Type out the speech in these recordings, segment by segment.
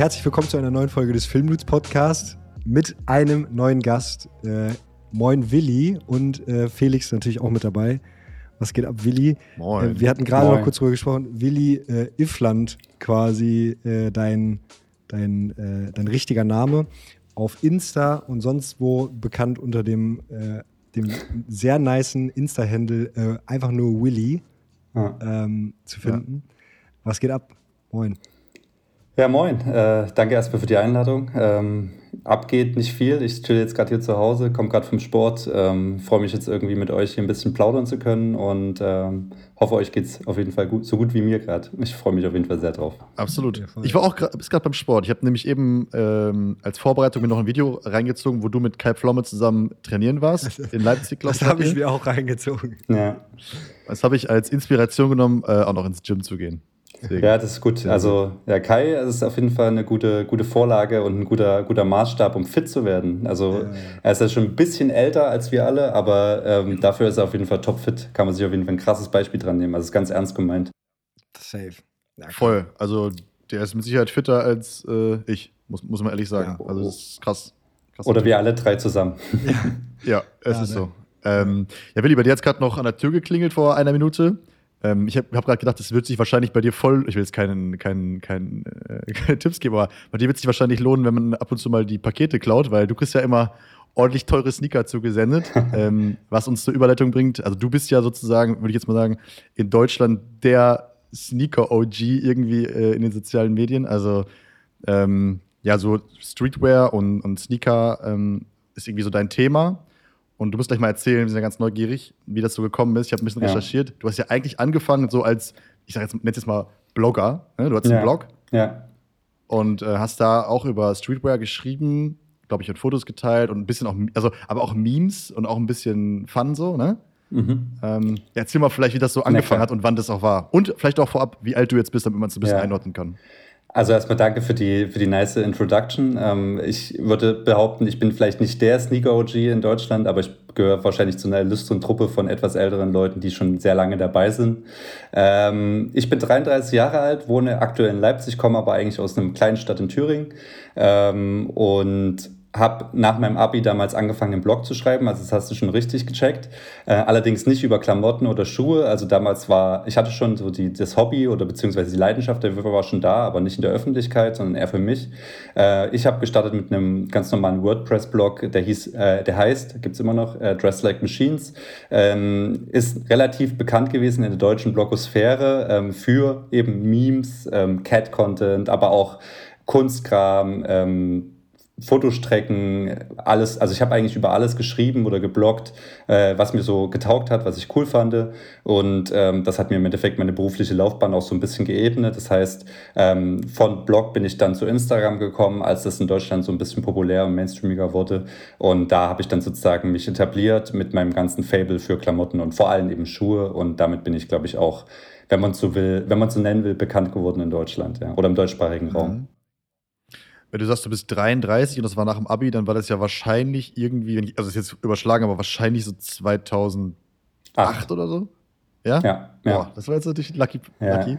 herzlich willkommen zu einer neuen Folge des Filmnuts Podcast mit einem neuen Gast. Äh, moin Willi und äh, Felix natürlich auch mit dabei. Was geht ab, Willi? Moin. Äh, wir hatten gerade noch kurz drüber gesprochen. Willi äh, Ifland quasi äh, dein, dein, äh, dein richtiger Name. Auf Insta und sonst wo bekannt unter dem, äh, dem sehr nicen Insta-Handle äh, einfach nur Willi Ja. ähm, zu finden. Was geht ab? Moin. Ja, moin. Äh, danke erstmal für die Einladung. Ähm, abgeht nicht viel. Ich chill jetzt gerade hier zu Hause, komme gerade vom Sport. Ähm, Freue mich jetzt irgendwie mit euch hier ein bisschen plaudern zu können und ähm, hoffe, euch geht's auf jeden Fall gut, so gut wie mir gerade. Ich freue mich auf jeden Fall sehr drauf. Absolut. Ich war auch gerade beim Sport. Ich habe nämlich eben ähm, als Vorbereitung mir noch ein Video reingezogen, wo du mit Kai Plomme zusammen trainieren warst. In Leipzig, glaub Das habe ich mir auch reingezogen. Ja. Das habe ich als Inspiration genommen, äh, auch noch ins Gym zu gehen. Deswegen. Ja, das ist gut. Also, ja, Kai, das ist auf jeden Fall eine gute, gute Vorlage und ein guter, guter Maßstab, um fit zu werden. Also, er ist ja schon ein bisschen älter als wir alle, aber ähm, dafür ist er auf jeden Fall topfit. Kann man sich auf jeden Fall ein krasses Beispiel dran nehmen. Also, es ist ganz ernst gemeint. Safe. Ja. Voll. Also der ist mit Sicherheit fitter als äh, ich, muss, muss man ehrlich sagen. Ja. Also das ist krass. krass Oder wir alle drei zusammen. Ja, es Ja, ist ne? so. Ähm, ja, Willi, bei dir hat es gerade noch an der Tür geklingelt vor einer Minute. Ähm, ich habe hab gerade gedacht, das wird sich wahrscheinlich bei dir voll, ich will jetzt keinen, keinen, keinen, äh, keine Tipps geben, aber bei dir wird es sich wahrscheinlich lohnen, wenn man ab und zu mal die Pakete klaut, weil du kriegst ja immer ordentlich teure Sneaker zugesendet, ähm, was uns zur Überleitung bringt. Also du bist ja sozusagen, würde ich jetzt mal sagen, in Deutschland der Sneaker-OG irgendwie äh, in den sozialen Medien. Also ähm, ja, so Streetwear und, und Sneaker ähm, ist irgendwie so dein Thema. Und du musst gleich mal erzählen, wir sind ja ganz neugierig, wie das so gekommen ist. Ich habe ein bisschen Ja. recherchiert. Du hast ja eigentlich angefangen so als, ich sag jetzt, nenn's jetzt mal Blogger. Ne? Du hattest Ja. einen Blog Ja. und äh, hast da auch über Streetwear geschrieben, glaube ich, und Fotos geteilt und ein bisschen auch, also aber auch Memes und auch ein bisschen Fun so, ne? Mhm. Ähm, ja, erzähl mal vielleicht, wie das so angefangen hat und wann das auch war. Und vielleicht auch vorab, wie alt du jetzt bist, damit man es ein bisschen Ja. einordnen kann. Also erstmal danke für die, für die nice Introduction. Ähm, ich würde behaupten, ich bin vielleicht nicht der Sneaker-OG in Deutschland, aber ich gehöre wahrscheinlich zu einer illustren Truppe von etwas älteren Leuten, die schon sehr lange dabei sind. Ähm, ich bin 33 Jahre alt, wohne aktuell in Leipzig, komme aber eigentlich aus einer kleinen Stadt in Thüringen ähm, und habe nach meinem Abi damals angefangen, einen Blog zu schreiben, also das hast du schon richtig gecheckt. Äh, allerdings nicht über Klamotten oder Schuhe. Also damals war, ich hatte schon so die, das Hobby oder beziehungsweise die Leidenschaft dafür war schon da, aber nicht in der Öffentlichkeit, sondern eher für mich. Äh, ich habe gestartet mit einem ganz normalen WordPress-Blog, der hieß, äh, der heißt, gibt's immer noch, äh, Dress Like Machines. Ähm, ist relativ bekannt gewesen in der deutschen Blogosphäre ähm, für eben Memes, ähm, Cat-Content, aber auch Kunstkram, ähm, Fotostrecken, alles, also ich habe eigentlich über alles geschrieben oder gebloggt, äh, was mir so getaugt hat, was ich cool fand. Und ähm, das hat mir im Endeffekt meine berufliche Laufbahn auch so ein bisschen geebnet. Das heißt, ähm, von Blog bin ich dann zu Instagram gekommen, als das in Deutschland so ein bisschen populär und mainstreamiger wurde. Und da habe ich dann sozusagen mich etabliert mit meinem ganzen Fable für Klamotten und vor allem eben Schuhe. Und damit bin ich, glaube ich, auch, wenn man so will, wenn man so nennen will, bekannt geworden in Deutschland, ja, oder im deutschsprachigen Raum. Wenn du sagst, du bist 33 und das war nach dem Abi, dann war das ja wahrscheinlich irgendwie, wenn ich, also das ist jetzt überschlagen, aber wahrscheinlich so 2008 Acht. oder so. Ja? Ja, Boah, ja. das war jetzt natürlich lucky. Ja. lucky.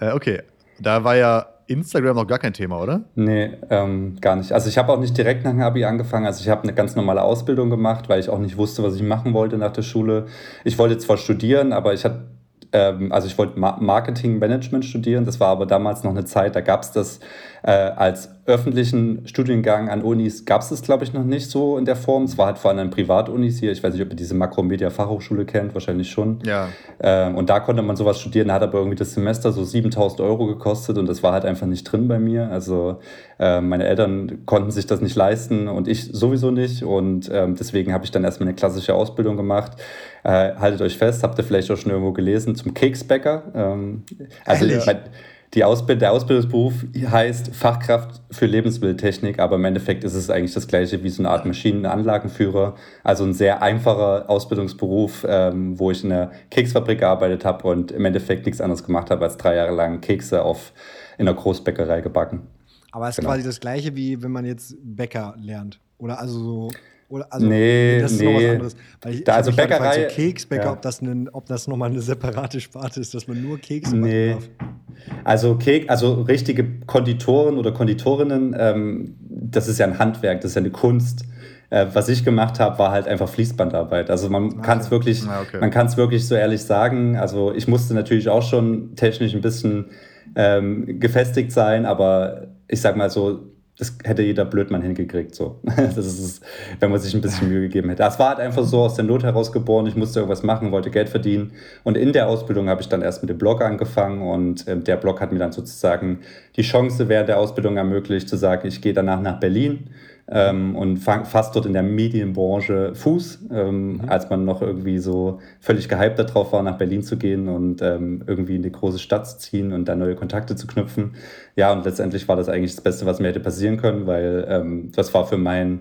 Äh, okay, da war ja Instagram noch gar kein Thema, oder? Nee, ähm, gar nicht. Also ich habe auch nicht direkt nach dem Abi angefangen. Also ich habe eine ganz normale Ausbildung gemacht, weil ich auch nicht wusste, was ich machen wollte nach der Schule. Ich wollte zwar studieren, aber ich hatte, ähm, also ich wollte Ma Marketing Management studieren. Das war aber damals noch eine Zeit, da gab es das äh, als öffentlichen Studiengang an Unis, gab es das, glaube ich, noch nicht so in der Form. Es war halt vor allem an Privatunis hier. Ich weiß nicht, ob ihr diese Makromedia Fachhochschule kennt, wahrscheinlich schon. Ja. Ähm, und da konnte man sowas studieren, hat aber irgendwie das Semester so 7000 Euro gekostet und das war halt einfach nicht drin bei mir. Also äh, meine Eltern konnten sich das nicht leisten und ich sowieso nicht. Und ähm, deswegen habe ich dann erstmal eine klassische Ausbildung gemacht. Äh, haltet euch fest, habt ihr vielleicht auch schon irgendwo gelesen, zum Keksbäcker. Ähm, also Ausbild der Ausbildungsberuf heißt Fachkraft für Lebensmitteltechnik, aber im Endeffekt ist es eigentlich das gleiche wie so eine Art Maschinenanlagenführer. Also ein sehr einfacher Ausbildungsberuf, ähm, wo ich in einer Keksfabrik gearbeitet habe und im Endeffekt nichts anderes gemacht habe, als drei Jahre lang Kekse auf, in einer Großbäckerei gebacken. Aber es ist Genau. quasi das gleiche, wie wenn man jetzt Bäcker lernt. Oder also so. Oder, also, Nee, das ist noch was nee. anderes. Weil ich, Da- ich also gerade Bäckerei- gefragt, so Keksbäcker, ja. ob das, nen- ob das nochmal eine separate Sparte ist, dass man nur Kekse Nee. machen darf. Also, Kek, also richtige Konditoren oder Konditorinnen, ähm, das ist ja ein Handwerk, das ist ja eine Kunst. Äh, was ich gemacht habe, war halt einfach Fließbandarbeit. Also man okay. kann es wirklich, ah, okay. man kann es wirklich so ehrlich sagen. Also ich musste natürlich auch schon technisch ein bisschen ähm, gefestigt sein, aber ich sag mal so, das hätte jeder Blödmann hingekriegt. So. Das ist, wenn man sich ein bisschen Mühe gegeben hätte. Das war halt einfach so aus der Not heraus geboren. Ich musste irgendwas machen, wollte Geld verdienen. Und in der Ausbildung habe ich dann erst mit dem Blog angefangen. Und äh, der Blog hat mir dann sozusagen die Chance während der Ausbildung ermöglicht, zu sagen, ich gehe danach nach Berlin ähm, und fang, fast dort in der Medienbranche Fuß, ähm, mhm. als man noch irgendwie so völlig gehypt darauf war, nach Berlin zu gehen und ähm, irgendwie in die große Stadt zu ziehen und da neue Kontakte zu knüpfen. Ja, und letztendlich war das eigentlich das Beste, was mir hätte passieren können, weil ähm, das war für mein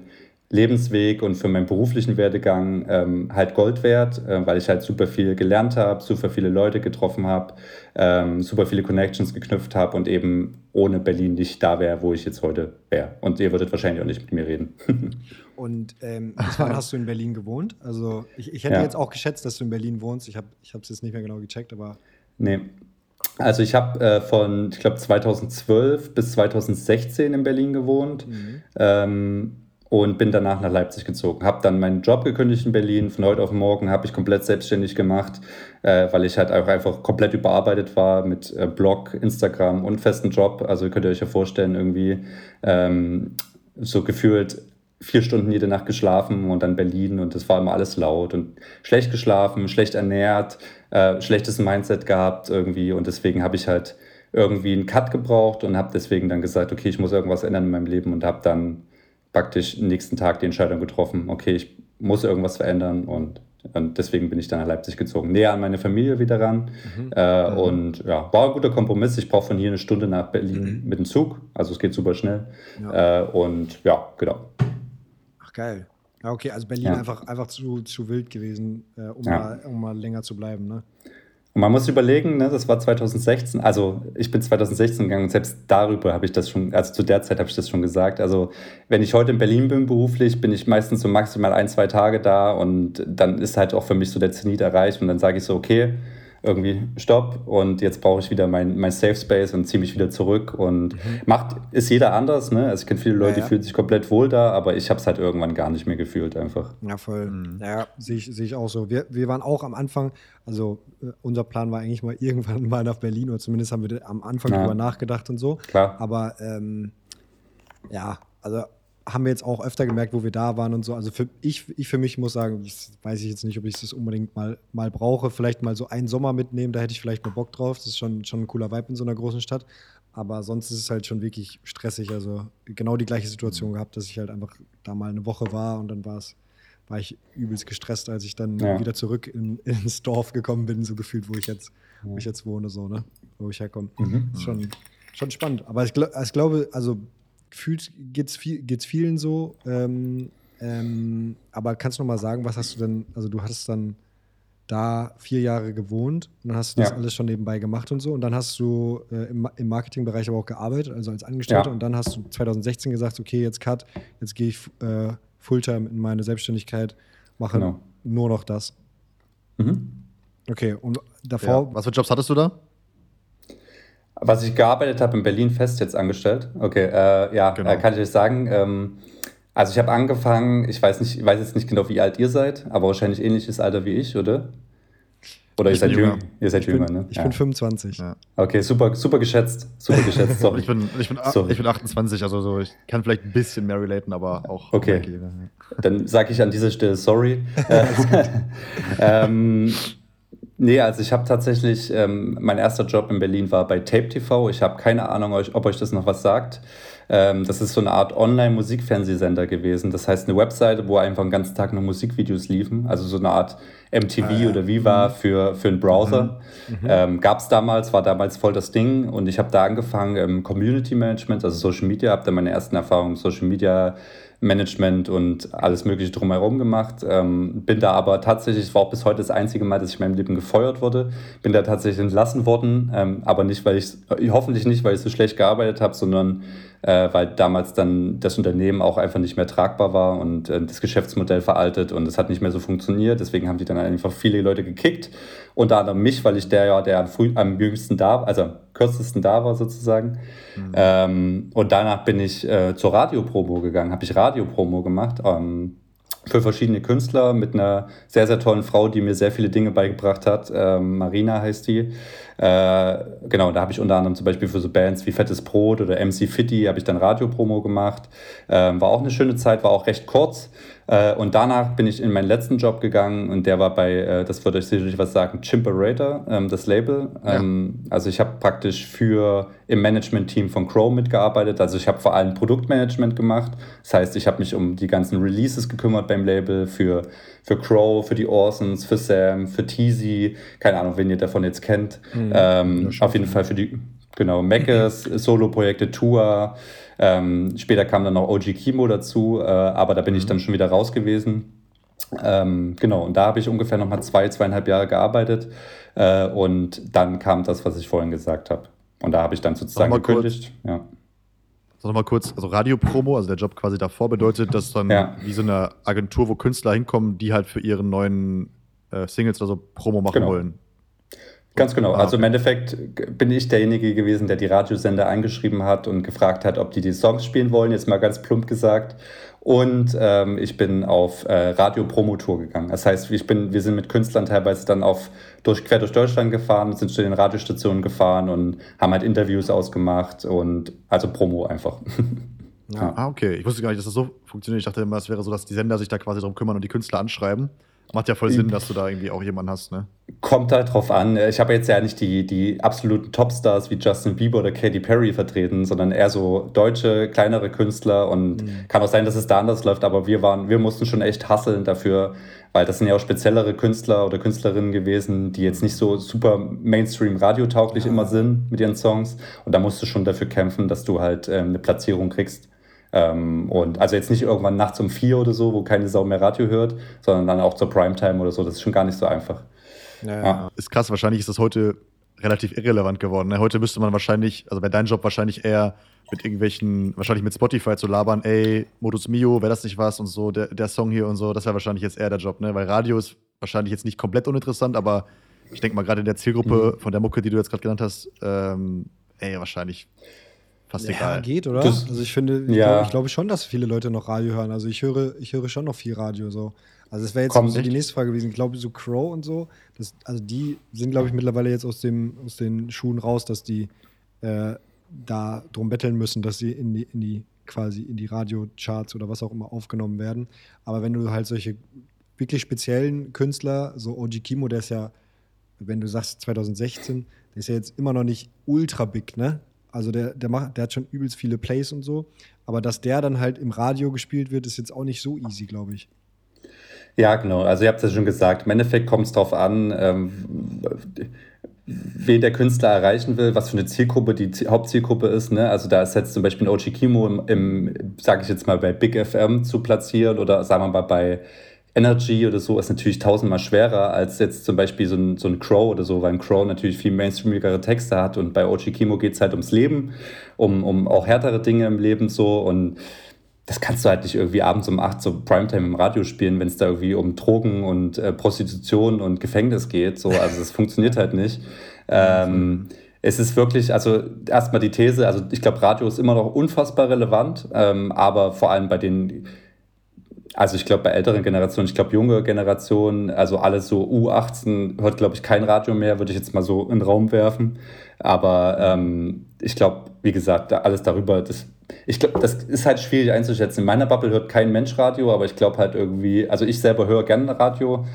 Lebensweg und für meinen beruflichen Werdegang ähm, halt Gold wert, äh, weil ich halt super viel gelernt habe, super viele Leute getroffen habe, ähm, super viele Connections geknüpft habe und eben ohne Berlin nicht da wäre, wo ich jetzt heute wäre. Und ihr würdet wahrscheinlich auch nicht mit mir reden. und ähm, bis wann hast du in Berlin gewohnt? Also ich, ich hätte ja. jetzt auch geschätzt, dass du in Berlin wohnst. Ich habe es jetzt nicht mehr genau gecheckt, aber... Nee, also ich habe äh, von, ich glaube, 2012 bis 2016 in Berlin gewohnt. Mhm. Ähm, und bin danach nach Leipzig gezogen. Habe dann meinen Job gekündigt in Berlin. Von heute auf morgen habe ich komplett selbstständig gemacht, äh, weil ich halt auch einfach komplett überarbeitet war mit äh, Blog, Instagram und festen Job. Also könnt ihr euch ja vorstellen, irgendwie ähm, so gefühlt vier Stunden jede Nacht geschlafen und dann Berlin und das war immer alles laut und schlecht geschlafen, schlecht ernährt, äh, schlechtes Mindset gehabt irgendwie und deswegen habe ich halt irgendwie einen Cut gebraucht und habe deswegen dann gesagt, okay, ich muss irgendwas ändern in meinem Leben und habe dann praktisch am nächsten Tag die Entscheidung getroffen, okay, ich muss irgendwas verändern und, und deswegen bin ich dann nach Leipzig gezogen, näher an meine Familie wieder ran. Mhm. Äh, mhm. Und ja, war ein guter Kompromiss. Ich brauche von hier eine Stunde nach Berlin mhm. mit dem Zug, also es geht super schnell. Ja. Äh, und ja, genau. Ach geil. Ja, okay, also Berlin ja. einfach, einfach zu, zu wild gewesen, äh, um, mal, um mal länger zu bleiben, ne? Und man muss überlegen, ne, das war 2016, also ich bin 2016 gegangen und selbst darüber habe ich das schon, also zu der Zeit habe ich das schon gesagt. Also wenn ich heute in Berlin bin beruflich, bin ich meistens so maximal ein, zwei Tage da und dann ist halt auch für mich so der Zenit erreicht und dann sage ich so, okay, irgendwie Stopp und jetzt brauche ich wieder mein, mein Safe Space und ziehe mich wieder zurück und mhm. macht, ist jeder anders, ne? Also ich kenne viele Leute, ja, ja. die fühlen sich komplett wohl da, aber ich habe es halt irgendwann gar nicht mehr gefühlt einfach. Ja, voll. Mhm. Ja, sehe ich, seh ich auch so. Wir, wir waren auch am Anfang, also äh, unser Plan war eigentlich mal irgendwann mal nach Berlin oder zumindest haben wir am Anfang ja. darüber nachgedacht und so. Klar. Aber ähm, ja, also haben wir jetzt auch öfter gemerkt, wo wir da waren und so. Also für, ich, ich für mich muss sagen, ich weiß ich jetzt nicht, ob ich das unbedingt mal, mal brauche. Vielleicht mal so einen Sommer mitnehmen, da hätte ich vielleicht mal Bock drauf. Das ist schon, schon ein cooler Vibe in so einer großen Stadt. Aber sonst ist es halt schon wirklich stressig. Also genau die gleiche Situation gehabt, dass ich halt einfach da mal eine Woche war und dann war es war ich übelst gestresst, als ich dann ja. wieder zurück in, ins Dorf gekommen bin, so gefühlt, wo ich jetzt, wo ich jetzt wohne, so, ne? Wo ich herkomme. Mhm. Schon, schon spannend. Aber ich, ich glaube, also gefühlt geht es viel, geht's vielen so. Ähm, ähm, aber kannst du noch mal sagen, was hast du denn, also du hattest dann da vier Jahre gewohnt und dann hast du das alles schon nebenbei gemacht und so. Und dann hast du äh, im, im, Marketingbereich aber auch gearbeitet, also als Angestellter. Ja. Und dann hast du 2016 gesagt, okay, jetzt Cut, jetzt gehe ich äh, Fulltime in meine Selbstständigkeit, mache genau. nur noch das. Mhm. Okay, und davor. Ja. Was für Jobs hattest du da? Was ich gearbeitet habe in Berlin fest jetzt angestellt. Okay, äh, ja, genau. äh, kann ich euch sagen. Ähm, also ich habe angefangen, ich weiß nicht, ich weiß jetzt nicht genau, wie alt ihr seid, aber wahrscheinlich ähnliches Alter wie ich, oder? Oder ihr seid jünger. Ihr seid ich jünger, bin, ne? Ich ja. bin 25. Ja. Okay, super, super geschätzt. Super geschätzt. Sorry. ich, bin, ich, bin, ich bin 28, also so, ich kann vielleicht ein bisschen mehr relaten, aber auch. Okay. okay Dann sage ich an dieser Stelle sorry. ähm, Nee, also ich habe tatsächlich, ähm, mein erster Job in Berlin war bei Tape TV. Ich habe keine Ahnung, ob euch das noch was sagt. Ähm, das ist so eine Art Online-Musikfernsehsender gewesen. Das heißt eine Webseite, wo einfach den ganzen Tag nur Musikvideos liefen. Also so eine Art MTV ah, ja. oder Viva mhm. für, für einen Browser. Mhm. Mhm. Ähm, Gab es damals, war damals voll das Ding. Und ich habe da angefangen im Community Management, also Social Media, habe da meine ersten Erfahrungen im Social Media Management und alles Mögliche drumherum gemacht. Ähm, bin da aber tatsächlich, es war auch bis heute das einzige Mal, dass ich in meinem Leben gefeuert wurde. Bin da tatsächlich entlassen worden, ähm, aber nicht, weil ich, hoffentlich nicht, weil ich so schlecht gearbeitet habe, sondern äh, weil damals dann das Unternehmen auch einfach nicht mehr tragbar war und äh, das Geschäftsmodell veraltet und es hat nicht mehr so funktioniert. Deswegen haben die dann einfach viele Leute gekickt. Unter anderem mich, weil ich der ja, der früh, am jüngsten da, also kürzesten da war sozusagen. Mhm. Ähm, und danach bin ich äh, zur Radiopromo gegangen, habe ich Radiopromo gemacht. Ähm, für verschiedene Künstler mit einer sehr, sehr tollen Frau, die mir sehr viele Dinge beigebracht hat. Ähm, Marina heißt die. Äh, genau, da habe ich unter anderem zum Beispiel für so Bands wie Fettes Brot oder MC Fitty habe ich dann Radiopromo gemacht. Ähm, war auch eine schöne Zeit, war auch recht kurz. Äh, und danach bin ich in meinen letzten Job gegangen und der war bei, äh, das würde euch sicherlich was sagen, Chimperator, ähm, das Label. Ja. Ähm, also ich habe praktisch für im Management-Team von Crow mitgearbeitet. Also ich habe vor allem Produktmanagement gemacht. Das heißt, ich habe mich um die ganzen Releases gekümmert beim Label für, für Crow, für die Orsons, für Sam, für Teasy. Keine Ahnung, wen ihr davon jetzt kennt. Mhm. Ähm, auf jeden Fall für die, genau, Meckes, Solo-Projekte, Tour. Ähm, später kam dann noch OG Kimo dazu, äh, aber da bin ich mhm. dann schon wieder raus gewesen. Ähm, genau, und da habe ich ungefähr nochmal zwei, zweieinhalb Jahre gearbeitet. Äh, und dann kam das, was ich vorhin gesagt habe. Und da habe ich dann sozusagen gekündigt. Kurz. Ja. Sag mal kurz, also Radiopromo, also der Job quasi davor bedeutet, dass dann ja. wie so eine Agentur, wo Künstler hinkommen, die halt für ihre neuen äh, Singles oder so Promo machen genau. wollen. Ganz genau. Ah, also im Endeffekt bin ich derjenige gewesen, der die Radiosender angeschrieben hat und gefragt hat, ob die die Songs spielen wollen, jetzt mal ganz plump gesagt. Und ähm, ich bin auf äh, Radio-Promotour gegangen. Das heißt, ich bin, wir sind mit Künstlern teilweise dann auf, durch, quer durch Deutschland gefahren, sind zu den Radiostationen gefahren und haben halt Interviews ausgemacht und also Promo einfach. Ja. Ah, okay. Ich wusste gar nicht, dass das so funktioniert. Ich dachte immer, es wäre so, dass die Sender sich da quasi darum kümmern und die Künstler anschreiben. Macht ja voll Sinn, dass du da irgendwie auch jemanden hast, ne? Kommt halt drauf an. Ich habe jetzt ja nicht die, die absoluten Topstars wie Justin Bieber oder Katy Perry vertreten, sondern eher so deutsche, kleinere Künstler. Und mhm. kann auch sein, dass es da anders läuft, aber wir waren, wir mussten schon echt hasseln dafür, weil das sind ja auch speziellere Künstler oder Künstlerinnen gewesen, die jetzt nicht so super Mainstream-radiotauglich ja. immer sind mit ihren Songs. Und da musst du schon dafür kämpfen, dass du halt ähm, eine Platzierung kriegst. Ähm, und also jetzt nicht irgendwann nachts um vier oder so, wo keine Sau mehr Radio hört, sondern dann auch zur Primetime oder so. Das ist schon gar nicht so einfach. Ja, ja. Ist krass, wahrscheinlich ist das heute relativ irrelevant geworden. Ne? Heute müsste man wahrscheinlich, also bei deinem Job wahrscheinlich eher mit irgendwelchen, wahrscheinlich mit Spotify zu labern, ey, Modus Mio, wäre das nicht was und so, der, der Song hier und so, das wäre wahrscheinlich jetzt eher der Job, ne? Weil Radio ist wahrscheinlich jetzt nicht komplett uninteressant, aber ich denke mal, gerade in der Zielgruppe mhm. von der Mucke, die du jetzt gerade genannt hast, ähm, ey, wahrscheinlich fast ja, egal. geht, oder? Das, also ich finde, ich, ja. glaube, ich glaube schon, dass viele Leute noch Radio hören. Also ich höre, ich höre schon noch viel Radio so. Also das wäre jetzt so die nächste Frage gewesen. Ich glaube, so Crow und so, das, also die sind, glaube ich, mittlerweile jetzt aus, dem, aus den Schuhen raus, dass die äh, da drum betteln müssen, dass sie in die, in die quasi in die Radiocharts oder was auch immer aufgenommen werden. Aber wenn du halt solche wirklich speziellen Künstler, so OG Kimo, der ist ja, wenn du sagst 2016, der ist ja jetzt immer noch nicht ultra big, ne? Also der, der, macht, der hat schon übelst viele Plays und so. Aber dass der dann halt im Radio gespielt wird, ist jetzt auch nicht so easy, glaube ich. Ja, genau. Also ihr habt es ja schon gesagt. Im Endeffekt kommt es darauf an, ähm, wen der Künstler erreichen will, was für eine Zielgruppe die Hauptzielgruppe ist. Ne? Also da ist jetzt zum Beispiel ein Ochi Kimo im, im sage ich jetzt mal, bei Big FM zu platzieren oder sagen wir mal bei Energy oder so ist natürlich tausendmal schwerer als jetzt zum Beispiel so ein, so ein Crow oder so, weil ein Crow natürlich viel mainstreamigere Texte hat und bei Ochi Kimo geht es halt ums Leben, um, um auch härtere Dinge im Leben so und das kannst du halt nicht irgendwie abends um 8 so Primetime im Radio spielen, wenn es da irgendwie um Drogen und äh, Prostitution und Gefängnis geht. So, also das funktioniert halt nicht. Ähm, es ist wirklich, also erstmal die These, also ich glaube, Radio ist immer noch unfassbar relevant, ähm, aber vor allem bei den also ich glaube bei älteren Generationen, ich glaube junge Generationen, also alles so U18 hört, glaube ich, kein Radio mehr, würde ich jetzt mal so in den Raum werfen. Aber ähm, ich glaube, wie gesagt, alles darüber, das, ich glaube, das ist halt schwierig einzuschätzen. In meiner Bubble hört kein Mensch Radio, aber ich glaube halt irgendwie, also ich selber höre gerne Radio.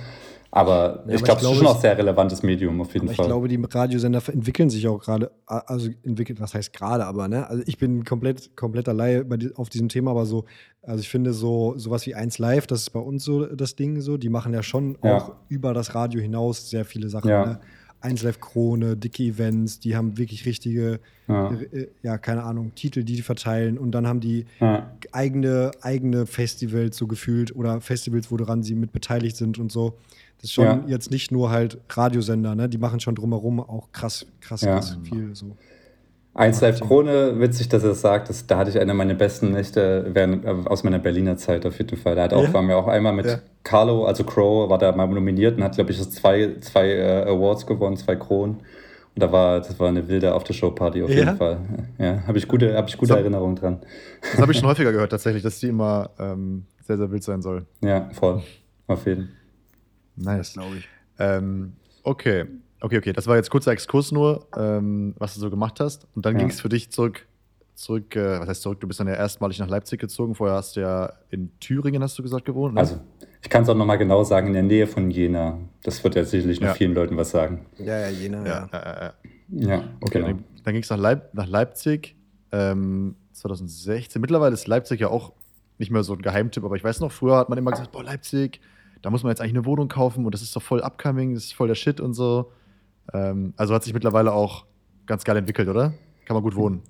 Aber ja, ich glaube, es ist schon auch sehr relevantes Medium auf jeden aber Fall. Ich glaube, die Radiosender entwickeln sich auch gerade, also entwickelt, was heißt gerade, aber ne? Also ich bin komplett, komplett allein auf diesem Thema, aber so, also ich finde so sowas wie 1 Live, das ist bei uns so das Ding so, die machen ja schon ja. auch über das Radio hinaus sehr viele Sachen. Ja. Ne? 1 Live Krone, dicke Events, die haben wirklich richtige, ja. Äh, ja, keine Ahnung, Titel, die die verteilen und dann haben die ja. eigene, eigene Festivals so gefühlt oder Festivals, woran sie mit beteiligt sind und so. Das ist schon ja. jetzt nicht nur halt Radiosender, ne? Die machen schon drumherum auch krass, krass, ja. krass viel so. 1 Live Krone, witzig, dass er das sagt. Das, da hatte ich eine meiner besten Nächte während, äh, aus meiner Berliner Zeit auf jeden Fall. Da hat auch, ja. waren wir auch einmal mit ja. Carlo, also Crow, war da mal nominiert und hat, glaube ich, zwei, zwei äh, Awards gewonnen, zwei Kronen. Und da war, das war eine wilde Aftershow-Party auf Ja? jeden Fall. Ja, habe ich gute, hab ich gute So. Erinnerungen dran. Das habe ich schon häufiger gehört, tatsächlich, dass die immer ähm, sehr, sehr wild sein soll. Ja, voll. Auf jeden Nice. glaube ich. Ähm, okay, okay, okay. Das war jetzt kurzer Exkurs nur, ähm, was du so gemacht hast. Und dann Ja. ging es für dich zurück, zurück, äh, was heißt zurück? Du bist dann ja erstmalig nach Leipzig gezogen. Vorher hast du ja in Thüringen, hast du gesagt, gewohnt. Ne? Also, ich kann es auch nochmal genau sagen, in der Nähe von Jena. Das wird ja sicherlich noch Ja. vielen Leuten was sagen. Ja, ja, Jena, ja, ja. ja, ja, ja. Ja, Okay, genau. dann, dann ging es nach, Leip nach Leipzig ähm, 2016. Mittlerweile ist Leipzig ja auch nicht mehr so ein Geheimtipp, aber ich weiß noch, früher hat man immer gesagt, boah, Leipzig, da muss man jetzt eigentlich eine Wohnung kaufen und das ist doch voll upcoming, das ist voll der Shit und so. Ähm, also hat sich mittlerweile auch ganz geil entwickelt, oder? Kann man gut wohnen.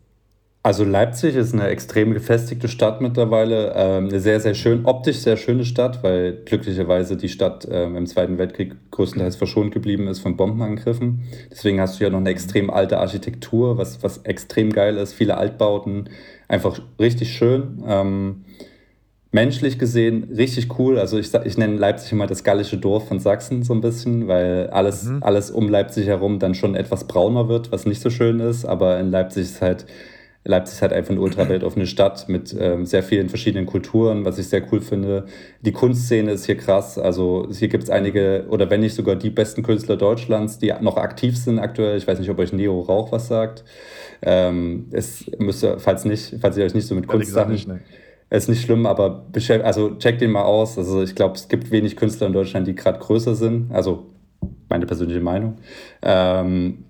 Also Leipzig ist eine extrem gefestigte Stadt mittlerweile, ähm, eine sehr, sehr schön, optisch sehr schöne Stadt, weil glücklicherweise die Stadt ähm, im Zweiten Weltkrieg größtenteils verschont geblieben ist von Bombenangriffen. Deswegen hast du ja noch eine extrem alte Architektur, was, was extrem geil ist, viele Altbauten, einfach richtig schön. Ähm, menschlich gesehen richtig cool. Also ich, ich nenne Leipzig immer das gallische Dorf von Sachsen so ein bisschen, weil alles, Mhm. alles um Leipzig herum dann schon etwas brauner wird, was nicht so schön ist. Aber in Leipzig ist halt, Leipzig ist halt einfach eine ultraweltoffene Stadt mit ähm, sehr vielen verschiedenen Kulturen, was ich sehr cool finde. Die Kunstszene ist hier krass. Also hier gibt es einige, oder wenn nicht sogar die besten Künstler Deutschlands, die noch aktiv sind aktuell. Ich weiß nicht, ob euch Neo Rauch was sagt. Ähm, es müsste, falls nicht, falls ihr euch nicht so mit nicht, ne. Ist nicht schlimm, aber also check den mal aus. Also ich glaube, es gibt wenig Künstler in Deutschland, die gerade größer sind. Also meine persönliche Meinung. Ähm,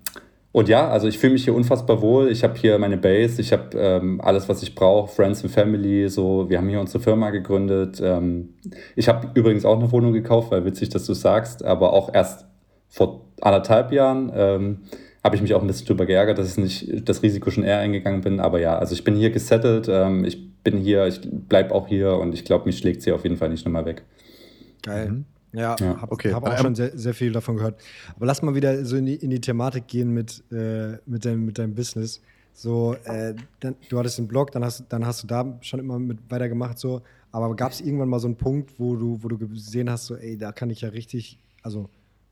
und ja, also ich fühle mich hier unfassbar wohl. Ich habe hier meine Base, ich habe ähm, alles, was ich brauche, Friends and Family. So, wir haben hier unsere Firma gegründet. Ähm, ich habe übrigens auch eine Wohnung gekauft, weil witzig, dass du sagst, aber auch erst vor anderthalb Jahren. Ähm, habe ich mich auch ein bisschen drüber geärgert, dass ich nicht das Risiko schon eher eingegangen bin. Aber ja, also ich bin hier gesettelt, ähm, ich bin hier, ich bleibe auch hier und ich glaube, mich schlägt sie auf jeden Fall nicht nochmal weg. Geil. Mhm. Ja, Ja, habe okay. hab auch Ähm, schon sehr, sehr viel davon gehört. Aber lass mal wieder so in die, in die Thematik gehen mit, äh, mit, deinem, mit deinem Business. So, äh, dann, du hattest einen Blog, dann hast, dann hast du da schon immer mit weitergemacht. So. Aber gab es irgendwann mal so einen Punkt, wo du, wo du gesehen hast, so, ey, da kann ich ja richtig, also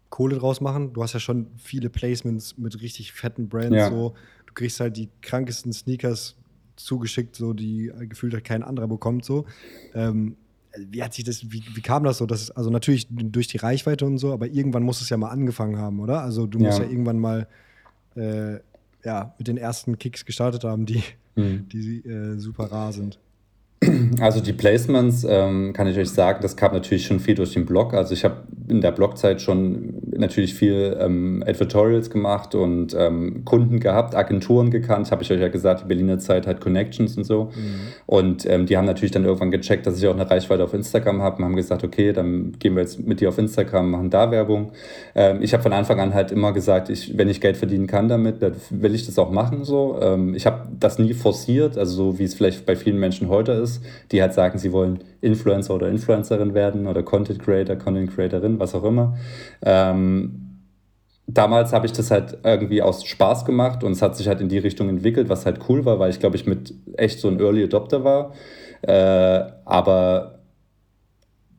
Kohle draus machen? Du hast ja schon viele Placements mit richtig fetten Brands. Ja. So. Du kriegst halt die krankesten Sneakers zugeschickt, so die gefühlt halt kein anderer bekommt. So. Ähm, wie hat sich das, wie, wie kam das so? Das ist, also natürlich durch die Reichweite und so, aber irgendwann muss es ja mal angefangen haben, oder? Also du musst Ja. ja irgendwann mal äh, ja, mit den ersten Kicks gestartet haben, die, Mhm. die äh, super rar sind. Also die Placements, ähm, kann ich euch sagen, das kam natürlich schon viel durch den Blog. Also ich habe in der Blogzeit schon natürlich viel ähm, Advertorials gemacht und ähm, Kunden gehabt, Agenturen gekannt. Habe ich euch ja gesagt, die Berliner Zeit hat Connections und so. Und ähm, die haben natürlich dann irgendwann gecheckt, dass ich auch eine Reichweite auf Instagram habe und haben gesagt, okay, dann gehen wir jetzt mit dir auf Instagram, machen da Werbung. Ähm, ich habe von Anfang an halt immer gesagt, ich, wenn ich Geld verdienen kann damit, dann will ich das auch machen. So. Ähm, ich habe das nie forciert, also so wie es vielleicht bei vielen Menschen heute ist, die halt sagen, sie wollen Influencer oder Influencerin werden oder Content Creator, Content Creatorin, was auch immer. Ähm, damals habe ich das halt irgendwie aus Spaß gemacht und es hat sich halt in die Richtung entwickelt, was halt cool war, weil ich glaube ich mit echt so ein Early Adopter war. Äh, aber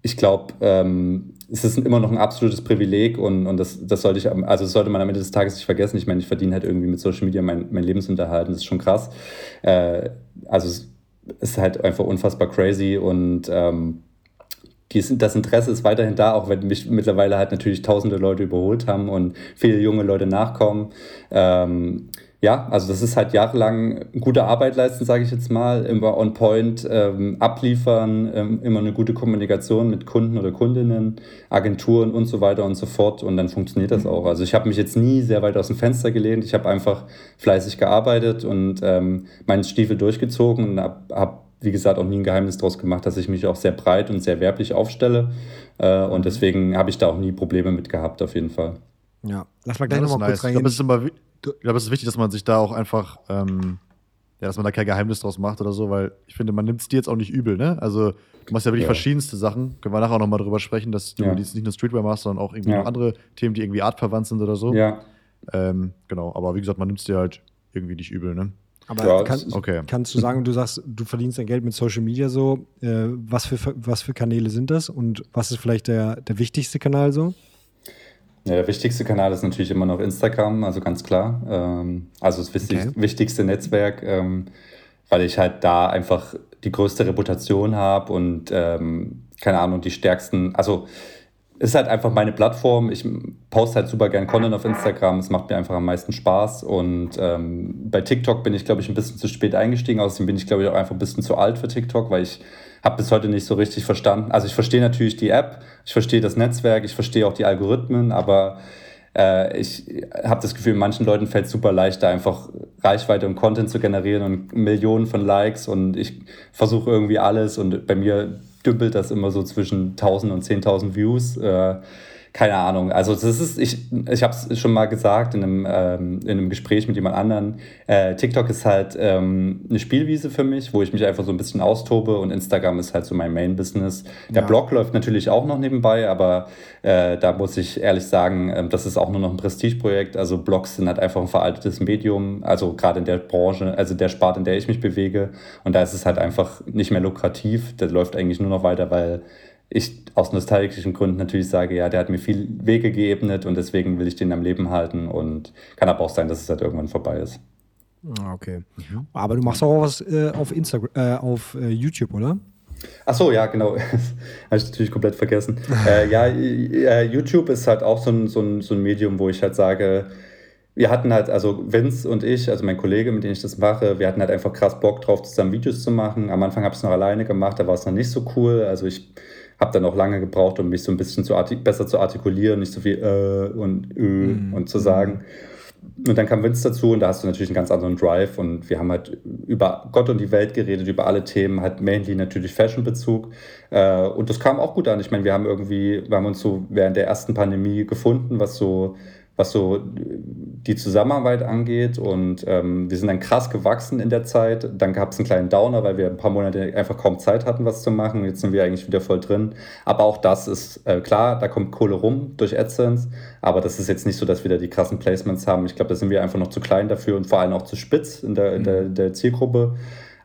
ich glaube, ähm, es ist immer noch ein absolutes Privileg und, und das, das sollte ich, also sollte man am Ende des Tages nicht vergessen. Ich meine, ich verdiene halt irgendwie mit Social Media mein, mein Lebensunterhalt und das ist schon krass. Äh, also ist halt einfach unfassbar crazy und ähm, das Interesse ist weiterhin da, auch wenn mich mittlerweile halt natürlich tausende Leute überholt haben und viele junge Leute nachkommen. Ähm, ja, also das ist halt jahrelang gute Arbeit leisten, sage ich jetzt mal, immer on point ähm, abliefern, ähm, immer eine gute Kommunikation mit Kunden oder Kundinnen, Agenturen und so weiter und so fort und dann funktioniert das auch. Also ich habe mich jetzt nie sehr weit aus dem Fenster gelehnt, ich habe einfach fleißig gearbeitet und ähm, meinen Stiefel durchgezogen und habe hab, wie gesagt, auch nie ein Geheimnis daraus gemacht, dass ich mich auch sehr breit und sehr werblich aufstelle äh, und deswegen habe ich da auch nie Probleme mit gehabt, auf jeden Fall. Ja. Lass mal gleich nochmal kurz nice. Glaube, reingehen. Ich glaube, es ist wichtig, dass man sich da auch einfach, ähm, ja, dass man da kein Geheimnis draus macht oder so, weil ich finde, man nimmt es dir jetzt auch nicht übel, ne? Also, du machst ja wirklich Ja. verschiedenste Sachen. Können wir nachher auch nochmal drüber sprechen, dass du Ja. jetzt nicht nur Streetwear machst, sondern auch irgendwie Ja. noch andere Themen, die irgendwie artverwandt sind oder so. Ja, Ähm, genau, aber wie gesagt, man nimmt es dir halt irgendwie nicht übel, ne? Aber Ja, kann, Okay. kannst du sagen, du sagst, du verdienst dein Geld mit Social Media so. Äh, was, für, was für Kanäle sind das und was ist vielleicht der, der wichtigste Kanal so? Ja, der wichtigste Kanal ist natürlich immer noch Instagram, also ganz klar. Ähm, also das wichtig, okay. wichtigste Netzwerk, ähm, weil ich halt da einfach die größte Reputation habe und ähm, keine Ahnung, die stärksten, also ist halt einfach meine Plattform. Ich poste halt super gern Content auf Instagram. Es macht mir einfach am meisten Spaß. Und ähm, bei TikTok bin ich, glaube ich, ein bisschen zu spät eingestiegen. Außerdem bin ich, glaube ich, auch einfach ein bisschen zu alt für TikTok, weil ich habe bis heute nicht so richtig verstanden. Also ich verstehe natürlich die App, ich verstehe das Netzwerk, ich verstehe auch die Algorithmen, aber äh, ich habe das Gefühl, manchen Leuten fällt super leicht, da einfach Reichweite und Content zu generieren und Millionen von Likes und ich versuche irgendwie alles und bei mir dümpelt das immer so zwischen 1000 und 10.000 Views. Äh, keine Ahnung. Also das ist, ich, ich habe es schon mal gesagt in einem, ähm, in einem Gespräch mit jemand anderen. Äh, TikTok ist halt ähm, eine Spielwiese für mich, wo ich mich einfach so ein bisschen austobe und Instagram ist halt so mein Main-Business. Der ja. Blog läuft natürlich auch noch nebenbei, aber äh, da muss ich ehrlich sagen, äh, das ist auch nur noch ein Prestigeprojekt. Also Blogs sind halt einfach ein veraltetes Medium, also gerade in der Branche, also der Sparte, in der ich mich bewege. Und da ist es halt einfach nicht mehr lukrativ. Das läuft eigentlich nur noch weiter, weil ich aus nostalgischen Gründen natürlich sage, ja, der hat mir viel Wege geebnet und deswegen will ich den am Leben halten und kann aber auch sein, dass es halt irgendwann vorbei ist. Ah, okay. Mhm. Aber du machst auch was äh, auf Instagram, äh, auf äh, YouTube, oder? Ach so, ja, genau. Habe ich natürlich komplett vergessen. Äh, ja, äh, YouTube ist halt auch so ein, so, ein, so ein Medium, wo ich halt sage, wir hatten halt, also Vince und ich, also mein Kollege, mit dem ich das mache, wir hatten halt einfach krass Bock drauf, zusammen Videos zu machen. Am Anfang habe ich es noch alleine gemacht, da war es noch nicht so cool. Also ich habe dann auch lange gebraucht, um mich so ein bisschen zu besser zu artikulieren, nicht so viel äh und äh mhm. und zu sagen. Und dann kam Vince dazu und da hast du natürlich einen ganz anderen Drive und wir haben halt über Gott und die Welt geredet, über alle Themen, halt mainly natürlich Fashion-Bezug. Äh, und das kam auch gut an. Ich meine, wir haben irgendwie, wir haben uns so während der ersten Pandemie gefunden, was so was so die Zusammenarbeit angeht. Und ähm, wir sind dann krass gewachsen in der Zeit. Dann gab es einen kleinen Downer, weil wir ein paar Monate einfach kaum Zeit hatten, was zu machen. Jetzt sind wir eigentlich wieder voll drin. Aber auch das ist äh, klar, da kommt Kohle rum durch AdSense. Aber das ist jetzt nicht so, dass wir da die krassen Placements haben. Ich glaube, da sind wir einfach noch zu klein dafür und vor allem auch zu spitz in der, in der, mhm. der Zielgruppe.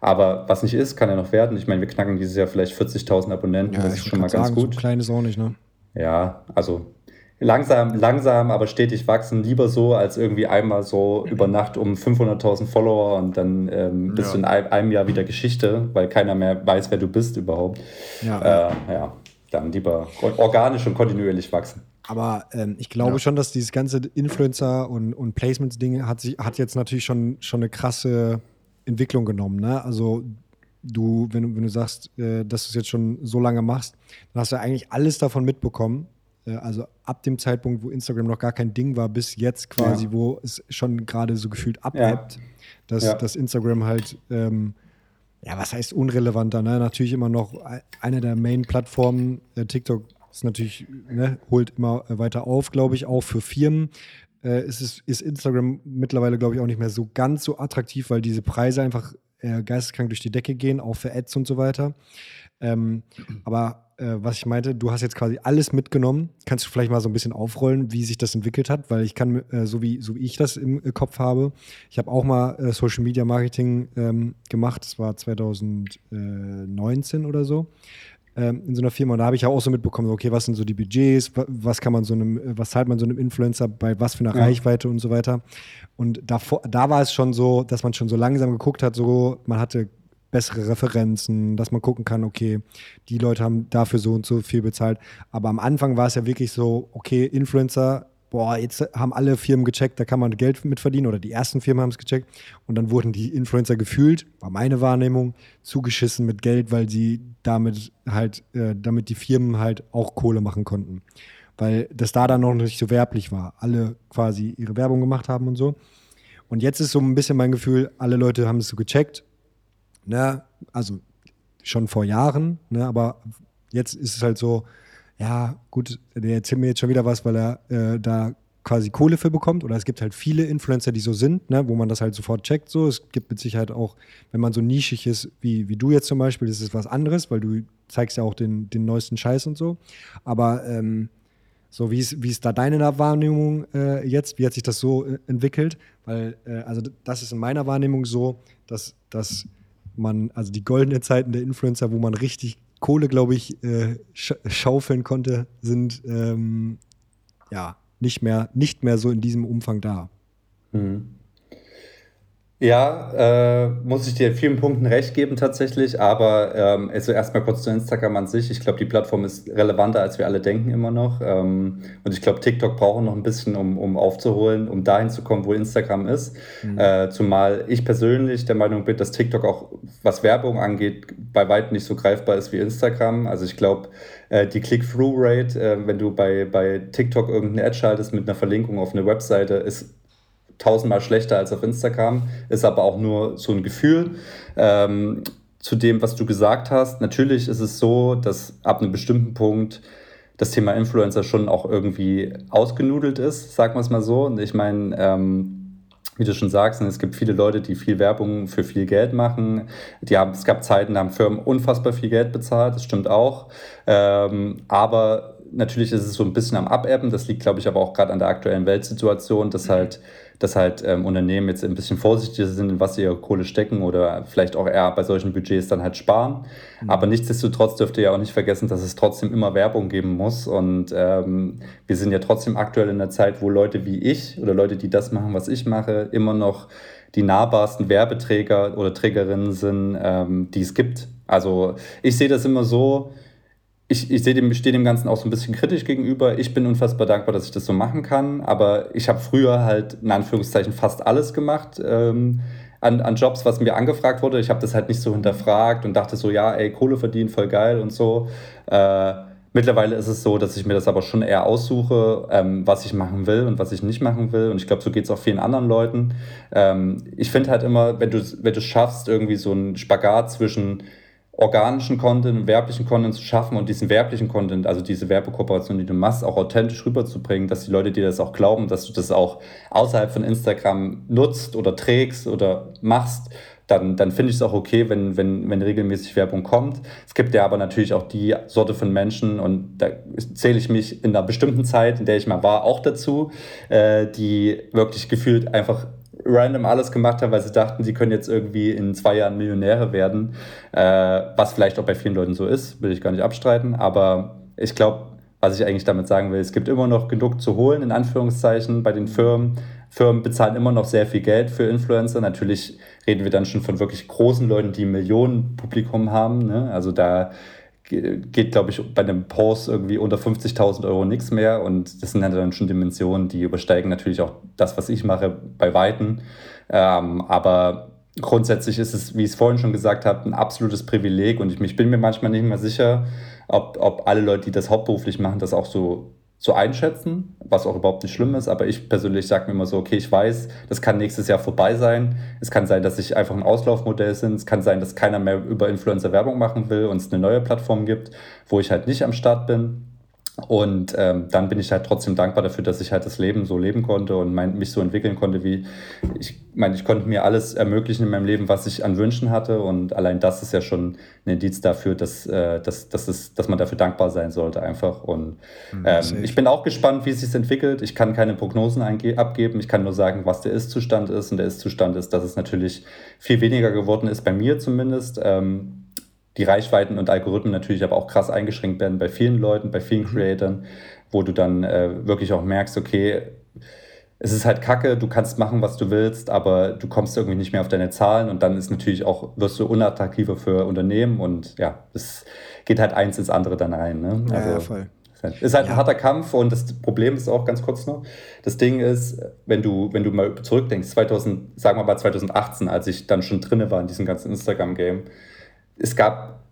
Aber was nicht ist, kann ja noch werden. Ich meine, wir knacken dieses Jahr vielleicht 40.000 Abonnenten. Ja, das ist schon mal ganz sagen, gut. So klein ist auch nicht, ne? Ja, also langsam, langsam, aber stetig wachsen. Lieber so, als irgendwie einmal so über Nacht um 500.000 Follower und dann ähm, bist ja. du in einem, einem Jahr wieder Geschichte, weil keiner mehr weiß, wer du bist überhaupt. Ja, äh, ja dann lieber organisch und kontinuierlich wachsen. Aber ähm, ich glaube ja. schon, dass dieses ganze Influencer- und, und Placements-Ding hat, hat jetzt natürlich schon, schon eine krasse Entwicklung genommen. Ne? Also du, wenn, wenn du sagst, äh, dass du es jetzt schon so lange machst, dann hast du eigentlich alles davon mitbekommen. Äh, also ab dem Zeitpunkt, wo Instagram noch gar kein Ding war, bis jetzt quasi, ja. wo es schon gerade so gefühlt abebbt, ja. dass, ja. dass Instagram halt, ähm, ja, was heißt unrelevanter, ne? Natürlich immer noch eine der Main-Plattformen. Äh, TikTok ist natürlich, ne, holt immer weiter auf, glaube ich, auch für Firmen. Äh, ist, es, ist Instagram mittlerweile, glaube ich, auch nicht mehr so ganz so attraktiv, weil diese Preise einfach äh, geisteskrank durch die Decke gehen, auch für Ads und so weiter. Ähm, aber äh, was ich meinte, du hast jetzt quasi alles mitgenommen. Kannst du vielleicht mal so ein bisschen aufrollen, wie sich das entwickelt hat? Weil ich kann, äh, so, wie, so wie ich das im äh, Kopf habe, ich habe auch mal äh, Social Media Marketing ähm, gemacht. Das war 2019 oder so ähm, in so einer Firma. Und da habe ich ja auch so mitbekommen, okay, was sind so die Budgets, was kann man so einem, was zahlt man so einem Influencer bei was für einer ja. Reichweite und so weiter. Und davor, da war es schon so, dass man schon so langsam geguckt hat, so man hatte bessere Referenzen, dass man gucken kann, okay, die Leute haben dafür so und so viel bezahlt. Aber am Anfang war es ja wirklich so, okay, Influencer, boah, jetzt haben alle Firmen gecheckt, da kann man Geld mit verdienen oder die ersten Firmen haben es gecheckt und dann wurden die Influencer gefühlt, war meine Wahrnehmung, zugeschissen mit Geld, weil sie damit halt, äh, damit die Firmen halt auch Kohle machen konnten. Weil das da dann noch nicht so werblich war. Alle quasi ihre Werbung gemacht haben und so. Und jetzt ist so ein bisschen mein Gefühl, alle Leute haben es so gecheckt ne, also schon vor Jahren, ne, aber jetzt ist es halt so, ja, gut, der erzählt mir jetzt schon wieder was, weil er äh, da quasi Kohle für bekommt. Oder es gibt halt viele Influencer, die so sind, ne, wo man das halt sofort checkt. So. Es gibt mit Sicherheit auch, wenn man so nischig ist, wie, wie du jetzt zum Beispiel, das ist was anderes, weil du zeigst ja auch den, den neuesten Scheiß und so. Aber ähm, so, wie ist, wie ist da deine Wahrnehmung äh, jetzt? Wie hat sich das so äh, entwickelt? Weil, äh, also das ist in meiner Wahrnehmung so, dass, dass man, also die goldenen Zeiten der Influencer, wo man richtig Kohle, glaube ich, äh, sch schaufeln konnte, sind ähm, ja nicht mehr, nicht mehr so in diesem Umfang da. Mhm. Ja, äh, muss ich dir in vielen Punkten recht geben tatsächlich, aber ähm, also erstmal kurz zu Instagram an sich. Ich glaube, die Plattform ist relevanter, als wir alle denken immer noch. Ähm, und ich glaube, TikTok braucht noch ein bisschen, um, um aufzuholen, um dahin zu kommen, wo Instagram ist. Mhm. Äh, zumal ich persönlich der Meinung bin, dass TikTok auch, was Werbung angeht, bei weitem nicht so greifbar ist wie Instagram. Also ich glaube, äh, die Click-Through-Rate, äh, wenn du bei, bei TikTok irgendeine Ad schaltest mit einer Verlinkung auf eine Webseite, ist tausendmal schlechter als auf Instagram, ist aber auch nur so ein Gefühl. Ähm, zu dem, was du gesagt hast, natürlich ist es so, dass ab einem bestimmten Punkt das Thema Influencer schon auch irgendwie ausgenudelt ist, sagen wir es mal so. Und ich meine, ähm, wie du schon sagst, es gibt viele Leute, die viel Werbung für viel Geld machen. Die haben, es gab Zeiten, da haben Firmen unfassbar viel Geld bezahlt, das stimmt auch. Ähm, aber natürlich ist es so ein bisschen am Abebben. Das liegt, glaube ich, aber auch gerade an der aktuellen Weltsituation, dass mhm. halt dass halt ähm, Unternehmen jetzt ein bisschen vorsichtiger sind, in was sie ihre Kohle stecken oder vielleicht auch eher bei solchen Budgets dann halt sparen. Mhm. Aber nichtsdestotrotz dürft ihr ja auch nicht vergessen, dass es trotzdem immer Werbung geben muss. Und ähm, wir sind ja trotzdem aktuell in einer Zeit, wo Leute wie ich oder Leute, die das machen, was ich mache, immer noch die nahbarsten Werbeträger oder Trägerinnen sind, ähm, die es gibt. Also ich sehe das immer so, ich, ich dem, stehe dem Ganzen auch so ein bisschen kritisch gegenüber. Ich bin unfassbar dankbar, dass ich das so machen kann. Aber ich habe früher halt in Anführungszeichen fast alles gemacht ähm, an, an Jobs, was mir angefragt wurde. Ich habe das halt nicht so hinterfragt und dachte so, ja, ey, Kohle verdienen, voll geil und so. Äh, mittlerweile ist es so, dass ich mir das aber schon eher aussuche, ähm, was ich machen will und was ich nicht machen will. Und ich glaube, so geht es auch vielen anderen Leuten. Ähm, ich finde halt immer, wenn du wenn du schaffst, irgendwie so einen Spagat zwischen organischen Content werblichen Content zu schaffen und diesen werblichen Content, also diese Werbekooperation, die du machst, auch authentisch rüberzubringen, dass die Leute dir das auch glauben, dass du das auch außerhalb von Instagram nutzt oder trägst oder machst, dann, dann finde ich es auch okay, wenn, wenn, wenn regelmäßig Werbung kommt. Es gibt ja aber natürlich auch die Sorte von Menschen, und da zähle ich mich in einer bestimmten Zeit, in der ich mal war, auch dazu, äh, die wirklich gefühlt einfach random alles gemacht haben, weil sie dachten, sie können jetzt irgendwie in zwei Jahren Millionäre werden, äh, was vielleicht auch bei vielen Leuten so ist, will ich gar nicht abstreiten, aber ich glaube, was ich eigentlich damit sagen will, es gibt immer noch genug zu holen, in Anführungszeichen, bei den Firmen. Firmen bezahlen immer noch sehr viel Geld für Influencer. Natürlich reden wir dann schon von wirklich großen Leuten, die Millionen Publikum haben. Ne? Also da geht, glaube ich, bei einem Post irgendwie unter 50.000 Euro nichts mehr. Und das sind dann schon Dimensionen, die übersteigen natürlich auch das, was ich mache, bei Weitem. Ähm, aber grundsätzlich ist es, wie ich es vorhin schon gesagt habe, ein absolutes Privileg. Und ich, ich bin mir manchmal nicht mehr sicher, ob, ob alle Leute, die das hauptberuflich machen, das auch so zu einschätzen, was auch überhaupt nicht schlimm ist. Aber ich persönlich sage mir immer so, okay, ich weiß, das kann nächstes Jahr vorbei sein. Es kann sein, dass ich einfach ein Auslaufmodell sind. Es kann sein, dass keiner mehr über Influencer Werbung machen will und es eine neue Plattform gibt, wo ich halt nicht am Start bin. Und ähm, dann bin ich halt trotzdem dankbar dafür, dass ich halt das Leben so leben konnte und mein, mich so entwickeln konnte, wie ich meine, ich konnte mir alles ermöglichen in meinem Leben, was ich an Wünschen hatte. Und allein das ist ja schon ein Indiz dafür, dass, äh, dass, dass, es, dass man dafür dankbar sein sollte, einfach. Und mhm, ähm, ich bin auch gespannt, wie es sich entwickelt. Ich kann keine Prognosen abgeben. Ich kann nur sagen, was der Ist-Zustand ist. Und der Ist-Zustand ist, dass es natürlich viel weniger geworden ist, bei mir zumindest. Ähm, die Reichweiten und Algorithmen natürlich aber auch krass eingeschränkt werden bei vielen Leuten, bei vielen mhm. Creatoren, wo du dann äh, wirklich auch merkst, okay, es ist halt kacke, du kannst machen, was du willst, aber du kommst irgendwie nicht mehr auf deine Zahlen und dann ist natürlich auch, wirst du unattraktiver für Unternehmen und ja, es geht halt eins ins andere dann rein. Ne? Also, ja, voll. Ist halt ja. ein harter Kampf und das Problem ist auch ganz kurz noch. Das Ding ist, wenn du, wenn du mal zurückdenkst, 2000, sagen wir mal 2018, als ich dann schon drinne war in diesem ganzen Instagram-Game, es gab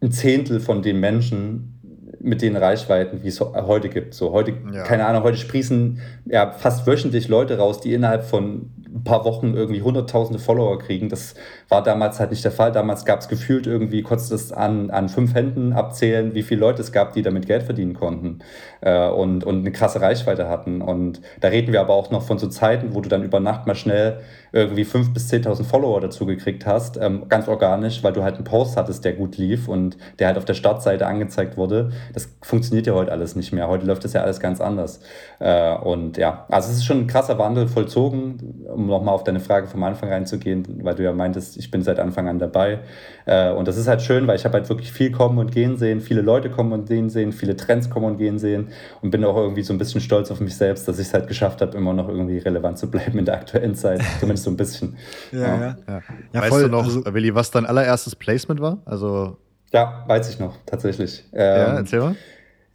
ein Zehntel von den Menschen mit den Reichweiten, wie es heute gibt. So heute, ja. keine Ahnung, heute sprießen ja fast wöchentlich Leute raus, die innerhalb von ein paar Wochen irgendwie hunderttausende Follower kriegen. Das war damals halt nicht der Fall. Damals gab es gefühlt irgendwie, konntest du es an, an fünf Händen abzählen, wie viele Leute es gab, die damit Geld verdienen konnten äh, und, und eine krasse Reichweite hatten. Und da reden wir aber auch noch von so Zeiten, wo du dann über Nacht mal schnell irgendwie 5.000 bis 10.000 Follower dazu gekriegt hast, ähm, ganz organisch, weil du halt einen Post hattest, der gut lief und der halt auf der Startseite angezeigt wurde. Das funktioniert ja heute alles nicht mehr. Heute läuft das ja alles ganz anders. Äh, und ja, also es ist schon ein krasser Wandel vollzogen um nochmal auf deine Frage vom Anfang reinzugehen, weil du ja meintest, ich bin seit Anfang an dabei. Äh, und das ist halt schön, weil ich habe halt wirklich viel kommen und gehen sehen, viele Leute kommen und gehen sehen, viele Trends kommen und gehen sehen und bin auch irgendwie so ein bisschen stolz auf mich selbst, dass ich es halt geschafft habe, immer noch irgendwie relevant zu bleiben in der aktuellen Zeit. Zumindest so ein bisschen. ja, ja. ja. ja. ja weißt voll, du noch, also, Willi, was dein allererstes Placement war? Also ja, weiß ich noch, tatsächlich. Ähm, ja, erzähl mal.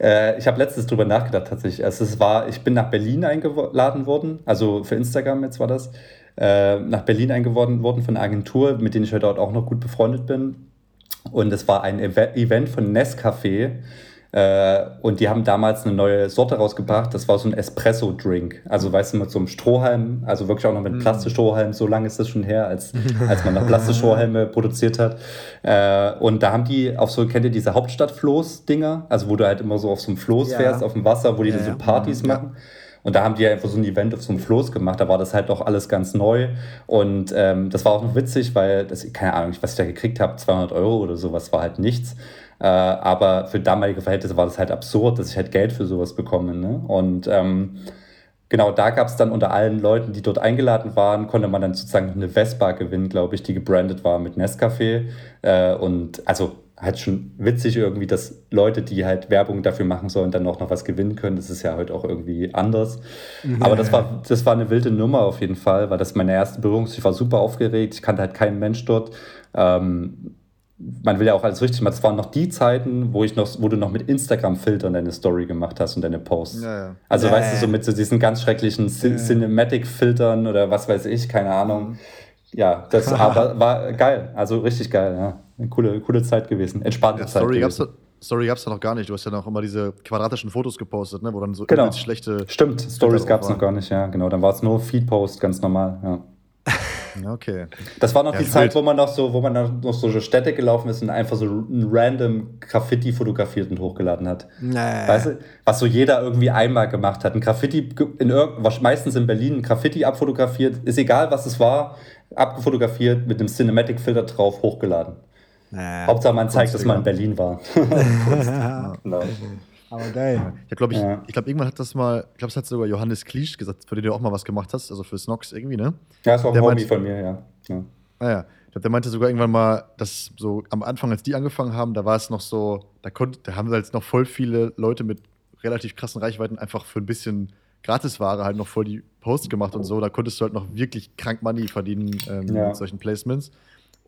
Äh, ich habe letztens drüber nachgedacht, tatsächlich. Also es war, ich bin nach Berlin eingeladen worden, also für Instagram jetzt war das, äh, nach Berlin eingeladen worden von einer Agentur, mit denen ich heute auch noch gut befreundet bin. Und es war ein Event von Nescafé äh, und die haben damals eine neue Sorte rausgebracht. Das war so ein Espresso-Drink. Also, weißt du, mit so einem Strohhalm, also wirklich auch noch mit mm. Plastikstrohhalm. So lange ist das schon her, als, als man noch Plastikstrohhalme produziert hat. Äh, und da haben die auch so, kennt ihr diese Hauptstadt-Floß-Dinger? Also, wo du halt immer so auf so einem Floß ja. fährst, auf dem Wasser, wo die ja, dann so Partys ja. machen. Und da haben die einfach so ein Event auf so einem Floß gemacht. Da war das halt auch alles ganz neu. Und ähm, das war auch noch witzig, weil, das, keine Ahnung, was ich da gekriegt habe, 200 Euro oder sowas, war halt nichts. Äh, aber für damalige Verhältnisse war das halt absurd, dass ich halt Geld für sowas bekomme. Ne? Und ähm, genau da gab es dann unter allen Leuten, die dort eingeladen waren, konnte man dann sozusagen eine Vespa gewinnen, glaube ich, die gebrandet war mit Nescafé. Äh, und also halt schon witzig irgendwie, dass Leute, die halt Werbung dafür machen sollen, dann auch noch was gewinnen können. Das ist ja heute auch irgendwie anders. Ja. Aber das war, das war eine wilde Nummer auf jeden Fall, weil das meine erste Berührung. Ich war super aufgeregt. Ich kannte halt keinen Mensch dort. Ähm, man will ja auch alles richtig machen. Das waren noch die Zeiten, wo ich noch, wo du noch mit Instagram-Filtern deine Story gemacht hast und deine Posts. Ja, ja. Also ja, weißt du, so mit so diesen ganz schrecklichen Cinematic-Filtern oder was weiß ich, keine Ahnung. Ja, das aber war geil. Also richtig geil, ja. Eine coole, coole Zeit gewesen. Entspannte Zeit. Story gab's, da, Story gab's da noch gar nicht. Du hast ja noch immer diese quadratischen Fotos gepostet, ne? wo dann so genau. schlechte. Stimmt, Stories gab es noch gar nicht, ja, genau. Dann war es nur Feed-Post, ganz normal, ja. Okay. Das war noch ja, die Zeit, wo man noch so, wo man noch so Städte gelaufen ist und einfach so ein random Graffiti fotografiert und hochgeladen hat. Nee. Weißt du, was so jeder irgendwie einmal gemacht hat. Ein Graffiti, in meistens in Berlin, ein Graffiti abfotografiert, ist egal was es war, abgefotografiert, mit einem Cinematic-Filter drauf, hochgeladen. Nee, Hauptsache man zeigt, dass man in Berlin war. genau. Aber geil. Ich glaube, ich, ja. ich glaub, irgendwann hat das mal, ich glaube, es hat sogar Johannes Kliesch gesagt, für den du auch mal was gemacht hast, also für Snox irgendwie, ne? Ja, das war auch ein Hobby von mir, ja. ja. Ah ja. Ich glaube, der meinte sogar irgendwann mal, dass so am Anfang, als die angefangen haben, da war es noch so, da, konnt, da haben halt noch voll viele Leute mit relativ krassen Reichweiten einfach für ein bisschen Gratisware halt noch voll die Posts gemacht und so. Da konntest du halt noch wirklich krank Money verdienen ähm, ja. mit solchen Placements.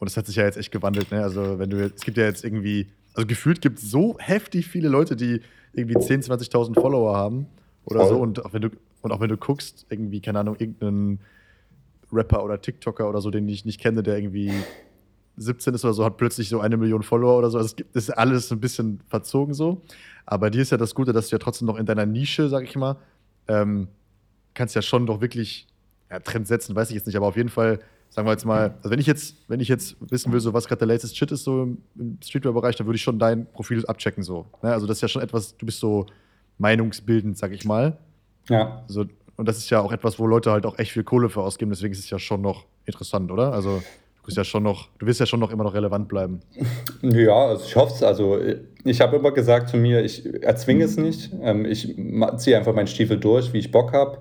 Und das hat sich ja jetzt echt gewandelt, ne? Also, wenn du jetzt, es gibt ja jetzt irgendwie, also gefühlt gibt es so heftig viele Leute, die irgendwie 10.000, 20.000 Follower haben oder Voll. so. Und auch, wenn du, und auch wenn du guckst, irgendwie, keine Ahnung, irgendeinen Rapper oder TikToker oder so, den ich nicht kenne, der irgendwie 17 ist oder so, hat plötzlich so eine Million Follower oder so. Also es gibt, ist alles ein bisschen verzogen so. Aber dir ist ja das Gute, dass du ja trotzdem noch in deiner Nische, sag ich mal, ähm, kannst ja schon doch wirklich ja, Trend setzen, weiß ich jetzt nicht, aber auf jeden Fall, sagen wir jetzt mal, also wenn ich jetzt, wenn ich jetzt wissen will, so was gerade der latest Shit ist, so im, Streetwear-Bereich, dann würde ich schon dein Profil abchecken, so. Ne? Also das ist ja schon etwas, du bist so meinungsbildend, sag ich mal. Ja. Also, und das ist ja auch etwas, wo Leute halt auch echt viel Kohle für ausgeben, deswegen ist es ja schon noch interessant, oder? Also du bist ja schon noch, du wirst ja schon noch immer noch relevant bleiben. Ja, also ich hoffe es. Also ich habe immer gesagt zu mir, ich erzwinge es nicht. Ähm, ich ziehe einfach meinen Stiefel durch, wie ich Bock habe.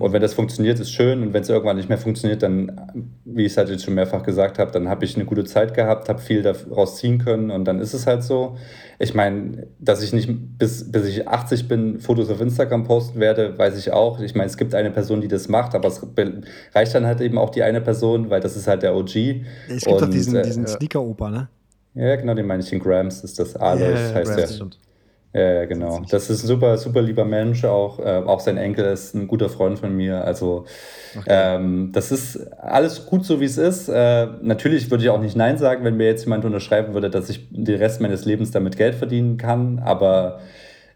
Und wenn das funktioniert, ist schön. Und wenn es irgendwann nicht mehr funktioniert, dann, wie ich es halt jetzt schon mehrfach gesagt habe, dann habe ich eine gute Zeit gehabt, habe viel daraus ziehen können und dann ist es halt so. Ich meine, dass ich nicht bis, bis ich 80 bin, Fotos auf Instagram posten werde, weiß ich auch. Ich meine, es gibt eine Person, die das macht, aber es reicht dann halt eben auch die eine Person, weil das ist halt der OG. Es gibt doch diesen, äh, diesen Sneaker-Opa, ne? Ja, genau, den meine ich, den Grams ist das. Alois yeah, heißt Grams, der. Ja, genau. Das ist ein super, super lieber Mensch. Auch, äh, auch sein Enkel ist ein guter Freund von mir. Also, okay. ähm, das ist alles gut so, wie es ist. Äh, natürlich würde ich auch nicht Nein sagen, wenn mir jetzt jemand unterschreiben würde, dass ich den Rest meines Lebens damit Geld verdienen kann. Aber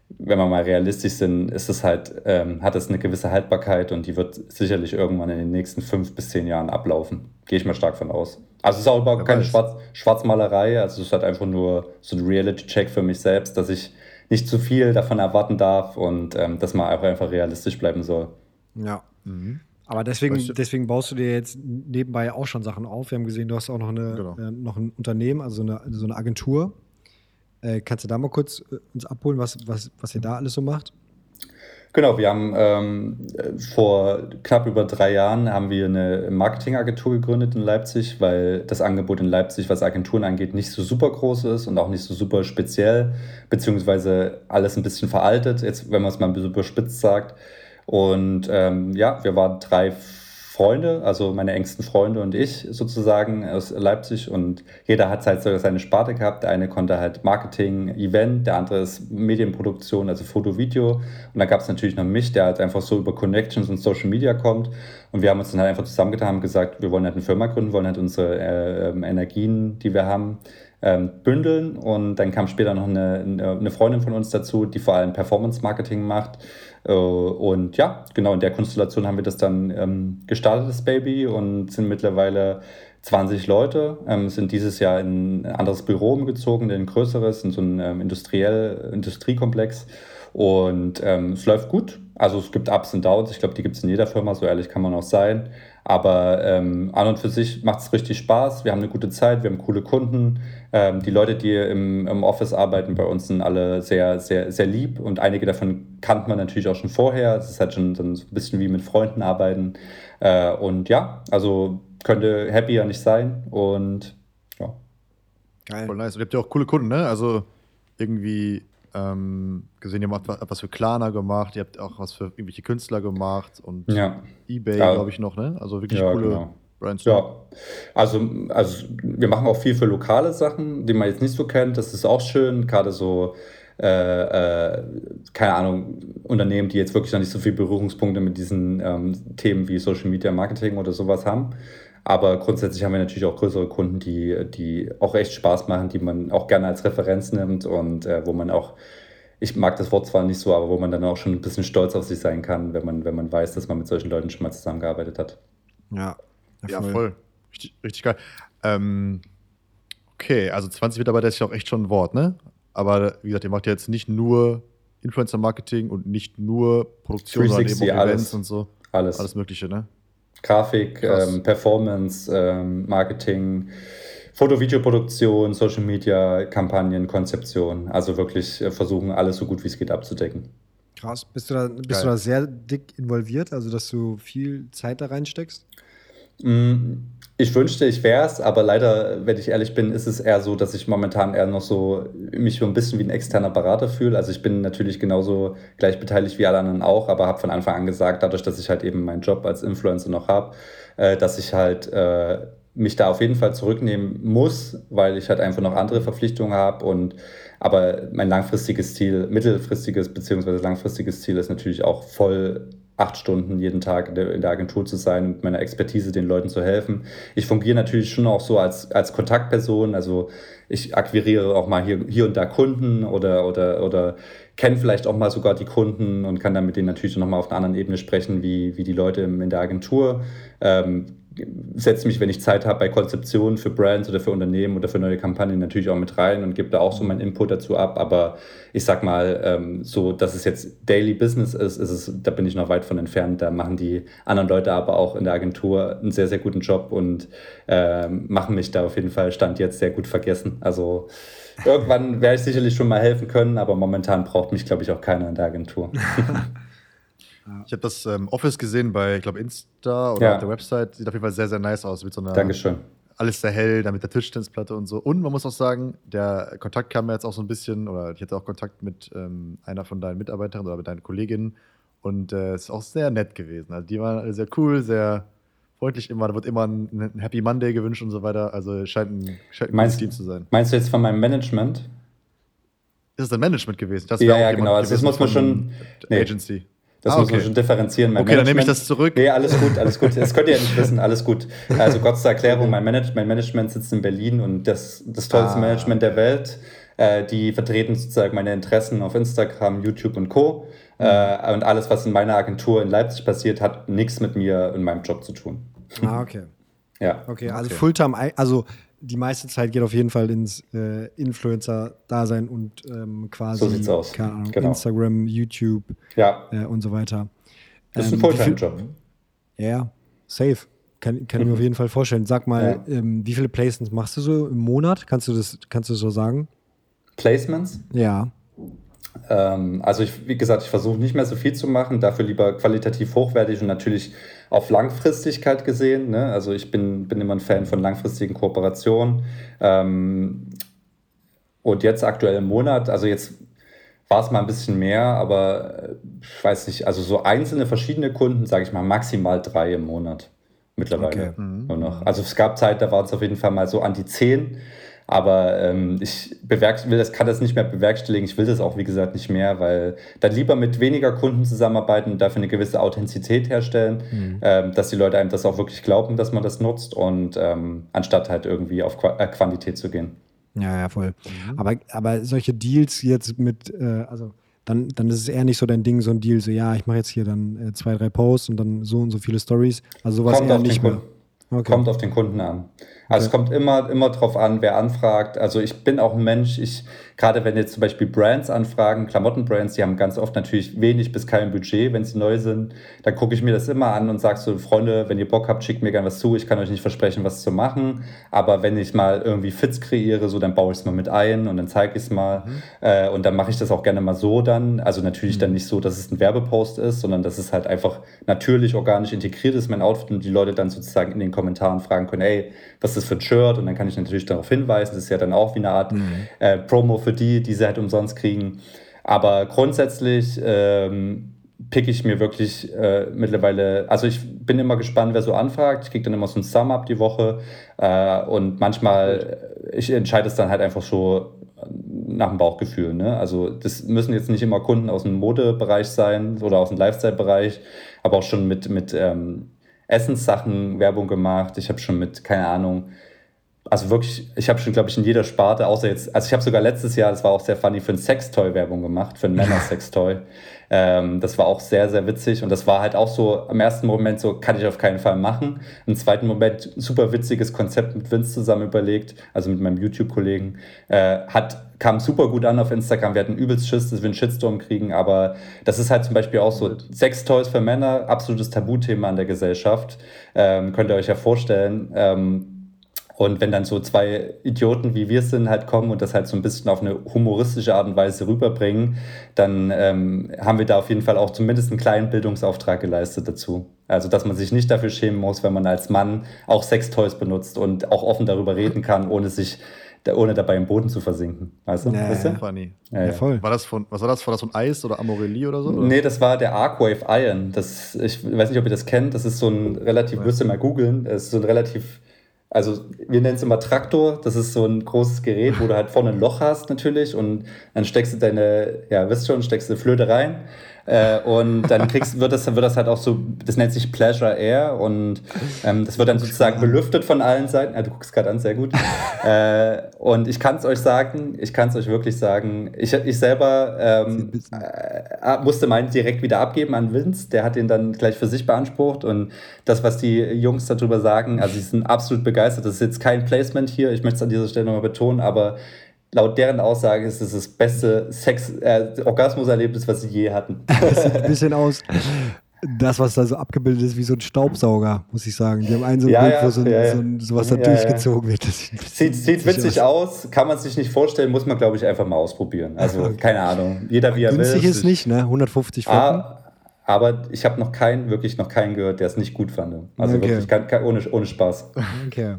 wenn wir mal realistisch sind, ist es halt, ähm, hat es eine gewisse Haltbarkeit und die wird sicherlich irgendwann in den nächsten fünf bis zehn Jahren ablaufen. Gehe ich mal stark von aus. Also es ist auch überhaupt keine Schwarz Schwarzmalerei, also es ist halt einfach nur so ein Reality-Check für mich selbst, dass ich nicht zu viel davon erwarten darf und ähm, dass man auch einfach realistisch bleiben soll. Ja. Mhm. Aber deswegen, deswegen baust du dir jetzt nebenbei auch schon Sachen auf. Wir haben gesehen, du hast auch noch, eine, genau. äh, noch ein Unternehmen, also eine, so eine Agentur. Äh, kannst du da mal kurz äh, uns abholen, was, was, was ihr da alles so macht? Genau, wir haben ähm, vor knapp über drei Jahren haben wir eine Marketingagentur gegründet in Leipzig, weil das Angebot in Leipzig, was Agenturen angeht, nicht so super groß ist und auch nicht so super speziell, beziehungsweise alles ein bisschen veraltet, jetzt wenn man es mal ein bisschen überspitzt sagt. Und ähm, ja, wir waren drei Freunde, also meine engsten Freunde und ich sozusagen aus Leipzig und jeder hat halt so seine Sparte gehabt. Der eine konnte halt Marketing, Event, der andere ist Medienproduktion, also Foto, Video. Und dann gab es natürlich noch mich, der halt einfach so über Connections und Social Media kommt. Und wir haben uns dann halt einfach zusammengetan und gesagt, wir wollen halt eine Firma gründen, wollen halt unsere äh, Energien, die wir haben, ähm, bündeln. Und dann kam später noch eine, eine Freundin von uns dazu, die vor allem Performance Marketing macht und ja, genau in der Konstellation haben wir das dann ähm, gestartet, das Baby, und sind mittlerweile 20 Leute, ähm, sind dieses Jahr in ein anderes Büro umgezogen, in ein größeres, in so ein ähm, industriell, Industriekomplex. Und ähm, es läuft gut. Also es gibt Ups und Downs. Ich glaube, die gibt es in jeder Firma, so ehrlich kann man auch sein. Aber ähm, an und für sich macht es richtig Spaß. Wir haben eine gute Zeit, wir haben coole Kunden. Ähm, die Leute, die im, im Office arbeiten, bei uns sind alle sehr, sehr, sehr lieb und einige davon kannte man natürlich auch schon vorher. Es ist halt schon so ein bisschen wie mit Freunden arbeiten. Äh, und ja, also könnte happier nicht sein. Und ja. Geil. Voll nice. Und ihr habt ja auch coole Kunden, ne? Also irgendwie ähm, gesehen, ihr habt was für Klarna gemacht, ihr habt auch was für irgendwelche Künstler gemacht und ja. Ebay, ja. glaube ich, noch, ne? Also wirklich ja, coole genau. Ja, also, also wir machen auch viel für lokale Sachen, die man jetzt nicht so kennt. Das ist auch schön, gerade so. Äh, äh, keine Ahnung, Unternehmen, die jetzt wirklich noch nicht so viele Berührungspunkte mit diesen ähm, Themen wie Social Media Marketing oder sowas haben. Aber grundsätzlich haben wir natürlich auch größere Kunden, die, die auch echt Spaß machen, die man auch gerne als Referenz nimmt und äh, wo man auch, ich mag das Wort zwar nicht so, aber wo man dann auch schon ein bisschen stolz auf sich sein kann, wenn man, wenn man weiß, dass man mit solchen Leuten schon mal zusammengearbeitet hat. Ja, ja, voll. voll. Richtig, richtig geil. Ähm, okay, also 20 Mitarbeiter ist ja auch echt schon ein Wort, ne? Aber wie gesagt, ihr macht ja jetzt nicht nur Influencer-Marketing und nicht nur Produktion, sondern eben auch Events alles, und so. Alles. Alles Mögliche, ne? Grafik, ähm, Performance, ähm, Marketing, Foto-Video-Produktion, Social Media, Kampagnen, Konzeption. Also wirklich äh, versuchen, alles so gut wie es geht abzudecken. Krass. Bist du da, bist du da sehr dick involviert, also dass du viel Zeit da reinsteckst? Mm, ich wünschte, ich wäre es, aber leider, wenn ich ehrlich bin, ist es eher so, dass ich momentan eher noch so mich so ein bisschen wie ein externer Berater fühle. Also ich bin natürlich genauso gleich beteiligt wie alle anderen auch, aber habe von Anfang an gesagt, dadurch, dass ich halt eben meinen Job als Influencer noch habe, äh, dass ich halt äh, mich da auf jeden Fall zurücknehmen muss, weil ich halt einfach noch andere Verpflichtungen habe und aber mein langfristiges Ziel, mittelfristiges beziehungsweise langfristiges Ziel ist natürlich auch voll acht Stunden jeden Tag in der, Agentur zu sein und meiner Expertise den Leuten zu helfen. Ich fungiere natürlich schon auch so als, als Kontaktperson, also ich akquiriere auch mal hier, hier und da Kunden oder, oder, oder kenne vielleicht auch mal sogar die Kunden und kann dann mit denen natürlich nochmal auf einer anderen Ebene sprechen, wie, wie die Leute in der Agentur. Ähm, setze mich, wenn ich Zeit habe, bei Konzeptionen für Brands oder für Unternehmen oder für neue Kampagnen natürlich auch mit rein und gebe da auch so meinen Input dazu ab. Aber ich sag mal, ähm, so, dass es jetzt Daily Business ist, ist es, da bin ich noch weit von entfernt. Da machen die anderen Leute aber auch in der Agentur einen sehr, sehr guten Job und äh, machen mich da auf jeden Fall Stand jetzt sehr gut vergessen. Also irgendwann werde ich sicherlich schon mal helfen können, aber momentan braucht mich, glaube ich, auch keiner in der Agentur. Ich habe das ähm, Office gesehen bei, ich glaube, Insta oder ja. auf der Website. Sieht auf jeden Fall sehr, sehr nice aus. Mit so einer, Dankeschön. Alles sehr hell, da mit der Tischtennisplatte und so. Und man muss auch sagen, der Kontakt kam mir jetzt auch so ein bisschen, oder ich hatte auch Kontakt mit ähm, einer von deinen Mitarbeiterinnen oder mit deinen Kolleginnen. Und äh, es äh, ist auch sehr nett gewesen. Also die waren alle sehr cool, sehr freundlich immer. Da wird immer ein, ein Happy Monday gewünscht und so weiter. Also scheint ein, scheint ein meinst, Team zu sein. Meinst du jetzt von meinem Management? Ist es ein Management gewesen? Das ja, ja, genau. Also das muss man schon. Nee. Agency. Das ah, muss man schon differenzieren. Mein okay, Management, dann nehme ich das zurück. Nee, alles gut, alles gut. Das könnt ihr ja nicht wissen, alles gut. Also Gott zur Erklärung, mein, Manage mein Management sitzt in Berlin und das, das tollste ah. Management der Welt. Äh, die vertreten sozusagen meine Interessen auf Instagram, YouTube und Co. Mhm. Äh, und alles, was in meiner Agentur in Leipzig passiert, hat nichts mit mir in meinem Job zu tun. Ah, okay. Ja. Okay, also okay. Fulltime, also die meiste Zeit geht auf jeden Fall ins äh, Influencer-Dasein und ähm, quasi so aus. Ahnung, genau. Instagram, YouTube ja. äh, und so weiter. Das ist ein ähm, Fulltime-Job. Ja, safe. Kann, kann mhm. ich mir auf jeden Fall vorstellen. Sag mal, ja. ähm, wie viele Placements machst du so im Monat? Kannst du das, kannst du so sagen? Placements? Ja. Ähm, also ich, wie gesagt, ich versuche nicht mehr so viel zu machen, dafür lieber qualitativ hochwertig und natürlich auf Langfristigkeit gesehen. Ne? Also ich bin, bin immer ein Fan von langfristigen Kooperationen. Ähm, und jetzt aktuell im Monat, also jetzt war es mal ein bisschen mehr, aber äh, ich weiß nicht, also so einzelne verschiedene Kunden, sage ich mal, maximal drei im Monat mittlerweile. Okay. Mhm. Nur noch. Also es gab Zeit, da war es auf jeden Fall mal so an die zehn. Aber ähm, ich will das, kann das nicht mehr bewerkstelligen. Ich will das auch, wie gesagt, nicht mehr, weil dann lieber mit weniger Kunden zusammenarbeiten und dafür eine gewisse Authentizität herstellen, mhm. ähm, dass die Leute einem das auch wirklich glauben, dass man das nutzt und ähm, anstatt halt irgendwie auf Qu äh, Quantität zu gehen. Ja, ja, voll. Mhm. Aber, aber solche Deals jetzt mit, äh, also dann, dann ist es eher nicht so dein Ding, so ein Deal, so ja, ich mache jetzt hier dann äh, zwei, drei Posts und dann so und so viele Stories. Also sowas Kommt eher nicht mehr. Okay. Kommt auf den Kunden an. Also es kommt immer, immer drauf an, wer anfragt. Also ich bin auch ein Mensch, ich Gerade wenn jetzt zum Beispiel Brands anfragen, Klamottenbrands, die haben ganz oft natürlich wenig bis kein Budget, wenn sie neu sind. Dann gucke ich mir das immer an und sage so, Freunde, wenn ihr Bock habt, schickt mir gerne was zu. Ich kann euch nicht versprechen, was zu machen. Aber wenn ich mal irgendwie Fits kreiere, so dann baue ich es mal mit ein und dann zeige ich es mal. Mhm. Äh, und dann mache ich das auch gerne mal so dann. Also natürlich mhm. dann nicht so, dass es ein Werbepost ist, sondern dass es halt einfach natürlich organisch integriert ist, mein Outfit und die Leute dann sozusagen in den Kommentaren fragen können, ey, was ist das für ein Shirt? Und dann kann ich natürlich darauf hinweisen. Das ist ja dann auch wie eine Art mhm. äh, Promo für die, die sie halt umsonst kriegen. Aber grundsätzlich ähm, pick ich mir wirklich äh, mittlerweile, also ich bin immer gespannt, wer so anfragt. Ich kriege dann immer so ein Sum-Up die Woche äh, und manchmal, ich entscheide es dann halt einfach so nach dem Bauchgefühl. Ne? Also das müssen jetzt nicht immer Kunden aus dem Modebereich sein oder aus dem Lifestyle-Bereich, aber auch schon mit, mit ähm, Essenssachen Werbung gemacht. Ich habe schon mit, keine Ahnung, also wirklich, ich habe schon, glaube ich, in jeder Sparte, außer jetzt, also ich habe sogar letztes Jahr, das war auch sehr funny, für ein Sextoy Werbung gemacht, für ein Männer-Sextoy. Ähm, das war auch sehr, sehr witzig und das war halt auch so im ersten Moment so, kann ich auf keinen Fall machen. Im zweiten Moment super witziges Konzept mit Vince zusammen überlegt, also mit meinem YouTube-Kollegen. Äh, hat kam super gut an auf Instagram. Wir hatten übelst Schiss, dass wir einen Shitstorm kriegen, aber das ist halt zum Beispiel auch so Sextoys für Männer, absolutes Tabuthema in der Gesellschaft. Ähm, könnt ihr euch ja vorstellen. Ähm, und wenn dann so zwei Idioten wie wir sind halt kommen und das halt so ein bisschen auf eine humoristische Art und Weise rüberbringen, dann ähm, haben wir da auf jeden Fall auch zumindest einen kleinen Bildungsauftrag geleistet dazu. Also, dass man sich nicht dafür schämen muss, wenn man als Mann auch Sextoys benutzt und auch offen darüber reden kann, ohne sich ohne dabei im Boden zu versinken. Weißt du? Ja, weißt du? Funny. Ja, ja. voll. War das von, was war das? War das von Eis oder Amorelli oder so? Oder? Nee, das war der Arcwave Iron. Das, ich weiß nicht, ob ihr das kennt. Das ist so ein relativ, müsst ihr mal googeln, das ist so ein relativ also wir nennen es immer Traktor, das ist so ein großes Gerät, wo du halt vorne ein Loch hast natürlich und dann steckst du deine, ja, wisst schon, steckst du Flöte rein äh, und dann kriegst, wird, das, wird das halt auch so, das nennt sich Pleasure Air und ähm, das wird dann sozusagen belüftet von allen Seiten. Ja, du guckst gerade an, sehr gut. äh, und ich kann es euch sagen, ich kann es euch wirklich sagen, ich, ich selber ähm, äh, musste meinen direkt wieder abgeben an Vince, der hat den dann gleich für sich beansprucht und das, was die Jungs darüber sagen, also sie sind absolut begeistert. Das ist jetzt kein Placement hier, ich möchte es an dieser Stelle nochmal betonen, aber laut deren Aussage ist es das beste Sex, äh, Orgasmuserlebnis, was sie je hatten. Das sieht ein bisschen aus. Das, was da so abgebildet ist, wie so ein Staubsauger, muss ich sagen. Die haben einen so ein ja, Bild, ja, wo so, ja, so, sowas da durchgezogen wird. Sieht, sieht, witzig aus. aus, kann man sich nicht vorstellen, muss man, glaube ich, einfach mal ausprobieren. Also, keine Ahnung. Jeder wie er Günstig will. Günstig ist nicht, ne? 150 Flocken. Ah, aber ich habe noch keinen, wirklich noch keinen gehört, der es nicht gut fand. Also okay. wirklich kein, kein, ohne, ohne Spaß. Okay.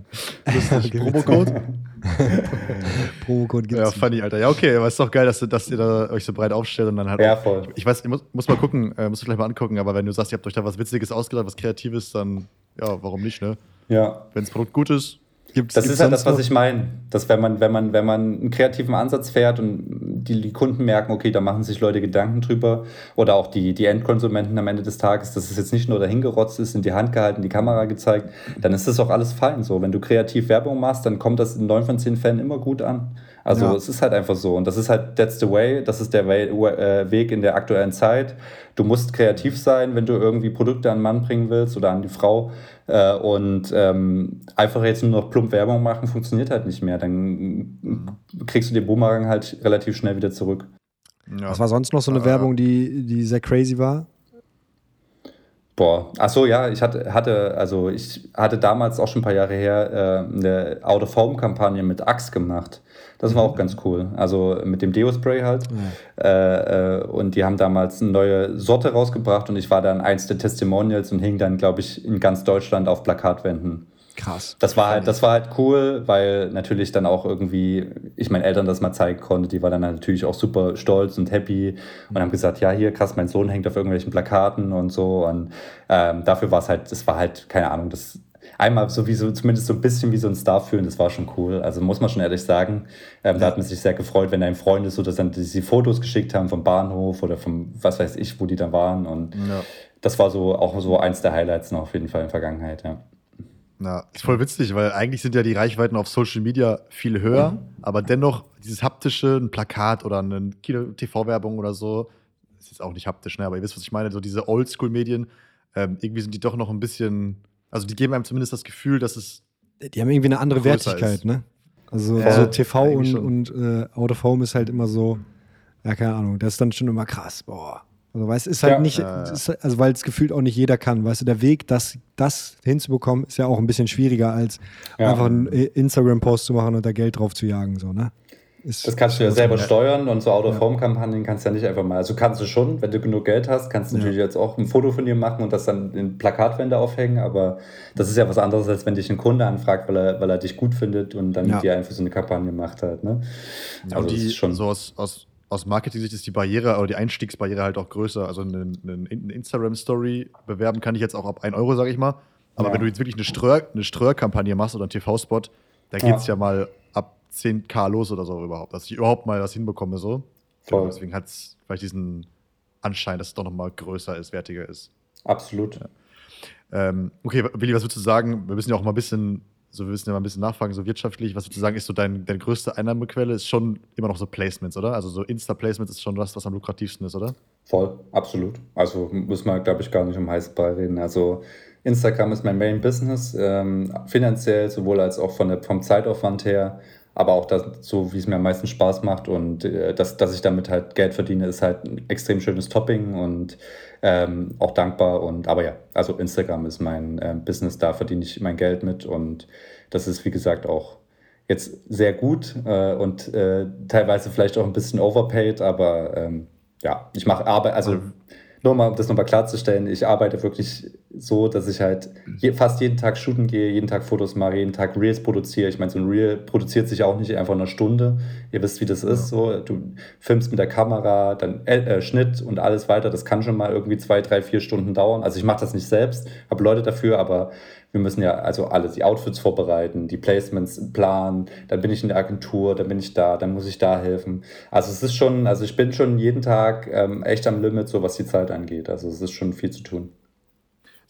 Lustig. Promocode? Promocode gibt's. Ja, funny, Alter. Ja, okay, aber ist doch geil, dass, dass ihr da euch so breit aufstellt und dann halt. Ja, voll. Ich, ich weiß, ich muss, muss mal gucken, äh, musst du gleich mal angucken, aber wenn du sagst, ihr habt euch da was Witziges ausgedacht, was Kreatives, dann ja, warum nicht, ne? Ja. Wenn das Produkt gut ist, Gibt's, das gibt's ist halt das, was ich meine. Dass wenn man, wenn man, wenn man einen kreativen Ansatz fährt und die, die, Kunden merken, okay, da machen sich Leute Gedanken drüber oder auch die, die Endkonsumenten am Ende des Tages, dass es jetzt nicht nur dahingerotzt ist, in die Hand gehalten, die Kamera gezeigt, dann ist das auch alles fein so. Wenn du kreativ Werbung machst, dann kommt das in neun von zehn Fällen immer gut an. Also ja. es ist halt einfach so. Und das ist halt, that's the way, das ist der äh, Weg in der aktuellen Zeit. Du musst kreativ sein, wenn du irgendwie Produkte an den Mann bringen willst oder an die Frau. Äh, und ähm, einfach jetzt nur noch plump Werbung machen, funktioniert halt nicht mehr. Dann kriegst du den Boomerang halt relativ schnell wieder zurück. Ja. Was war sonst noch so eine äh, Werbung, die, die sehr crazy war? Boah, ach so, ja, ich hatte, hatte, also ich hatte damals auch schon ein paar Jahre her äh, eine Out-of-Home-Kampagne mit Axe gemacht. Das war auch ganz cool. Also mit dem Deo-Spray halt. Äh, äh, und die haben damals eine neue Sorte rausgebracht und ich war dann eins der Testimonials und hing dann, glaube ich, in ganz Deutschland auf Plakatwänden. Krass. Das war halt, das war halt cool, weil natürlich dann auch irgendwie ich meinen Eltern das mal zeigen konnte. Die waren dann natürlich auch super stolz und happy und haben gesagt, ja hier krass, mein Sohn hängt auf irgendwelchen Plakaten und so. Und ähm, dafür war es halt, das war halt keine Ahnung, das einmal so wie so zumindest so ein bisschen wie so ein Star fühlen, das war schon cool. Also muss man schon ehrlich sagen, ähm, da hat man sich sehr gefreut, wenn dein Freunde so, dass dann die Fotos geschickt haben vom Bahnhof oder vom was weiß ich, wo die da waren und Ja. das war so auch so eins der Highlights noch auf jeden Fall in der Vergangenheit. Ja. Na, ist voll witzig, weil eigentlich sind ja die Reichweiten auf Social Media viel höher, aber dennoch dieses haptische, ein Plakat oder eine Kino-TV-Werbung oder so, ist jetzt auch nicht haptisch, ne? aber ihr wisst, was ich meine, so diese Oldschool-Medien, ähm, irgendwie sind die doch noch ein bisschen, also die geben einem zumindest das Gefühl, dass es Die haben irgendwie eine andere Wertigkeit, ist. ne? Also Ja, so TV eigentlich und, und äh, Out of Home ist halt immer so, ja, keine Ahnung, das ist dann schon immer krass, boah. Also weißt du, ist halt Ja. nicht. Ist, also weil es gefühlt auch nicht jeder kann. Weißt du, der Weg, das, das hinzubekommen, ist ja auch ein bisschen schwieriger, als Ja. einfach einen Instagram-Post zu machen und da Geld drauf zu jagen, so, ne? Ist, Das kannst du ja selber steuern und so Out-of-Home-Kampagnen kannst du ja nicht einfach mal. Also kannst du schon, wenn du genug Geld hast, kannst du Ja. natürlich jetzt auch ein Foto von dir machen und das dann in Plakatwände aufhängen, aber das ist ja was anderes, als wenn dich ein Kunde anfragt, weil er, weil er dich gut findet und dann Ja. mit dir einfach so eine Kampagne macht halt. Ne? Ja, Also die, ist schon- so aus, aus, aus Marketing-Sicht ist die Barriere oder die Einstiegsbarriere halt auch größer. Also eine, eine Instagram-Story bewerben kann ich jetzt auch ab 1 Euro, sag ich mal. Aber Ja. wenn du jetzt wirklich eine Ströhr- eine Ströhr-Kampagne machst oder einen TV-Spot, da Ja. geht es ja mal ab 10k los oder so überhaupt, dass ich überhaupt mal was hinbekomme so. Genau, deswegen hat es vielleicht diesen Anschein, dass es doch nochmal größer ist, wertiger ist. Absolut. Ähm, okay, Willi, was würdest du sagen? Wir müssen ja auch mal ein bisschen, so wir müssen ja mal ein bisschen nachfragen, so wirtschaftlich, was würdest du sagen, ist so dein, deine größte Einnahmequelle? Ist schon immer noch so Placements, oder? Also so Insta-Placements ist schon das, was am lukrativsten ist, oder? Voll, absolut. Also muss man, glaube ich, gar nicht um heißen Brei reden. Also Instagram ist mein Main Business, ähm, finanziell sowohl als auch von der, vom Zeitaufwand her, aber auch das, so, wie es mir am meisten Spaß macht und äh, dass, dass ich damit halt Geld verdiene, ist halt ein extrem schönes Topping und ähm, auch dankbar. Und aber ja, also Instagram ist mein ähm, Business, da verdiene ich mein Geld mit und das ist wie gesagt auch jetzt sehr gut äh, und äh, teilweise vielleicht auch ein bisschen overpaid, aber ähm, ja, ich mache Arbeit, also nur mal, um das nochmal klarzustellen, ich arbeite wirklich so, dass ich halt je, fast jeden Tag shooten gehe, jeden Tag Fotos mache, jeden Tag Reels produziere. Ich meine, so ein Reel produziert sich auch nicht einfach in einer Stunde. Ihr wisst, wie das ist. So, du filmst mit der Kamera, dann äh, äh, Schnitt und alles weiter. Das kann schon mal irgendwie zwei, drei, vier Stunden dauern. Also ich mache das nicht selbst, habe Leute dafür, aber wir müssen ja also alles, die Outfits vorbereiten, die Placements planen, dann bin ich in der Agentur, dann bin ich da, dann muss ich da helfen. Also es ist schon, also ich bin schon jeden Tag ähm, echt am Limit, so was die Zeit angeht. Also es ist schon viel zu tun.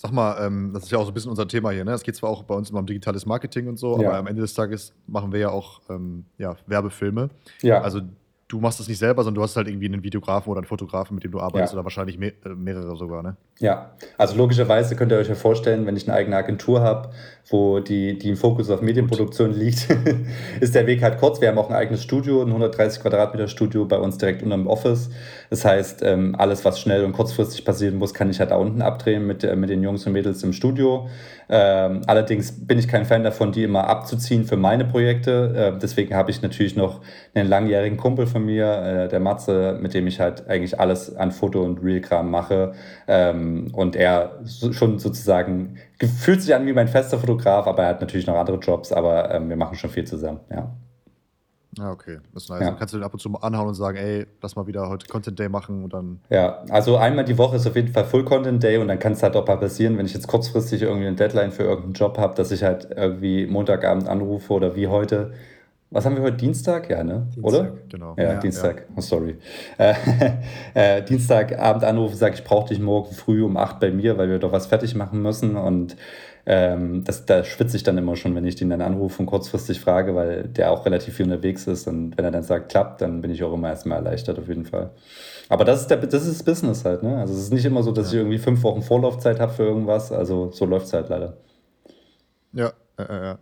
Sag mal, ähm, das ist ja auch so ein bisschen unser Thema hier. Ne? Es geht zwar auch bei uns immer um digitales Marketing und so, Ja. aber am Ende des Tages machen wir ja auch ähm, ja, Werbefilme. Ja, Also du machst das nicht selber, sondern du hast halt irgendwie einen Videografen oder einen Fotografen, mit dem du arbeitest Ja. oder wahrscheinlich me äh, mehrere sogar, ne? Ja, also logischerweise könnt ihr euch ja vorstellen, wenn ich eine eigene Agentur habe, wo die, die im Fokus auf Medienproduktion liegt, ist der Weg halt kurz. Wir haben auch ein eigenes Studio, ein 130 Quadratmeter Studio bei uns direkt unterm Office. Das heißt, ähm, alles, was schnell und kurzfristig passieren muss, kann ich halt da unten abdrehen mit, äh, mit den Jungs und Mädels im Studio. Ähm, allerdings bin ich kein Fan davon, die immer abzuziehen für meine Projekte. Äh, deswegen habe ich natürlich noch einen langjährigen Kumpel von mir, äh, der Matze, mit dem ich halt eigentlich alles an Foto- und Real-Kram mache. Ähm, und er so, schon sozusagen fühlt sich an wie mein fester Fotograf, aber er hat natürlich noch andere Jobs, aber ähm, wir machen schon viel zusammen, ja. Ja, okay. Das ist nice. Ja. Dann kannst du den ab und zu mal anhauen und sagen, ey, lass mal wieder heute Content Day machen und dann. Ja, also einmal die Woche ist auf jeden Fall Full Content Day und dann kann es halt auch mal passieren, wenn ich jetzt kurzfristig irgendwie eine Deadline für irgendeinen Job habe, dass ich halt irgendwie Montagabend anrufe oder wie heute. Was haben wir heute? Dienstag? Ja, ne? Oder? Dienstag. Genau. Ja, Ja. Dienstag. Oh, sorry. Äh, äh, Dienstagabend anrufe, sage ich, brauche dich morgen früh um 8 bei mir, weil wir doch was fertig machen müssen. Und ähm, das, da schwitze ich dann immer schon, wenn ich den dann anrufe und kurzfristig frage, weil der auch relativ viel unterwegs ist. Und wenn er dann sagt, klappt, dann bin ich auch immer erstmal erleichtert, auf jeden Fall. Aber das ist, der, das ist Business halt, ne? Also es ist nicht immer so, dass ich irgendwie fünf Wochen Vorlaufzeit habe für irgendwas. Also so läuft es halt leider. Ja, äh, äh.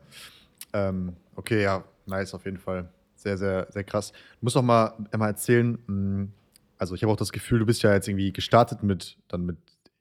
Ähm, okay, ja, nice auf jeden Fall. Sehr, sehr, sehr krass. Du musst auch mal, mal erzählen, mh, also ich habe auch das Gefühl, du bist ja jetzt irgendwie gestartet mit dann mit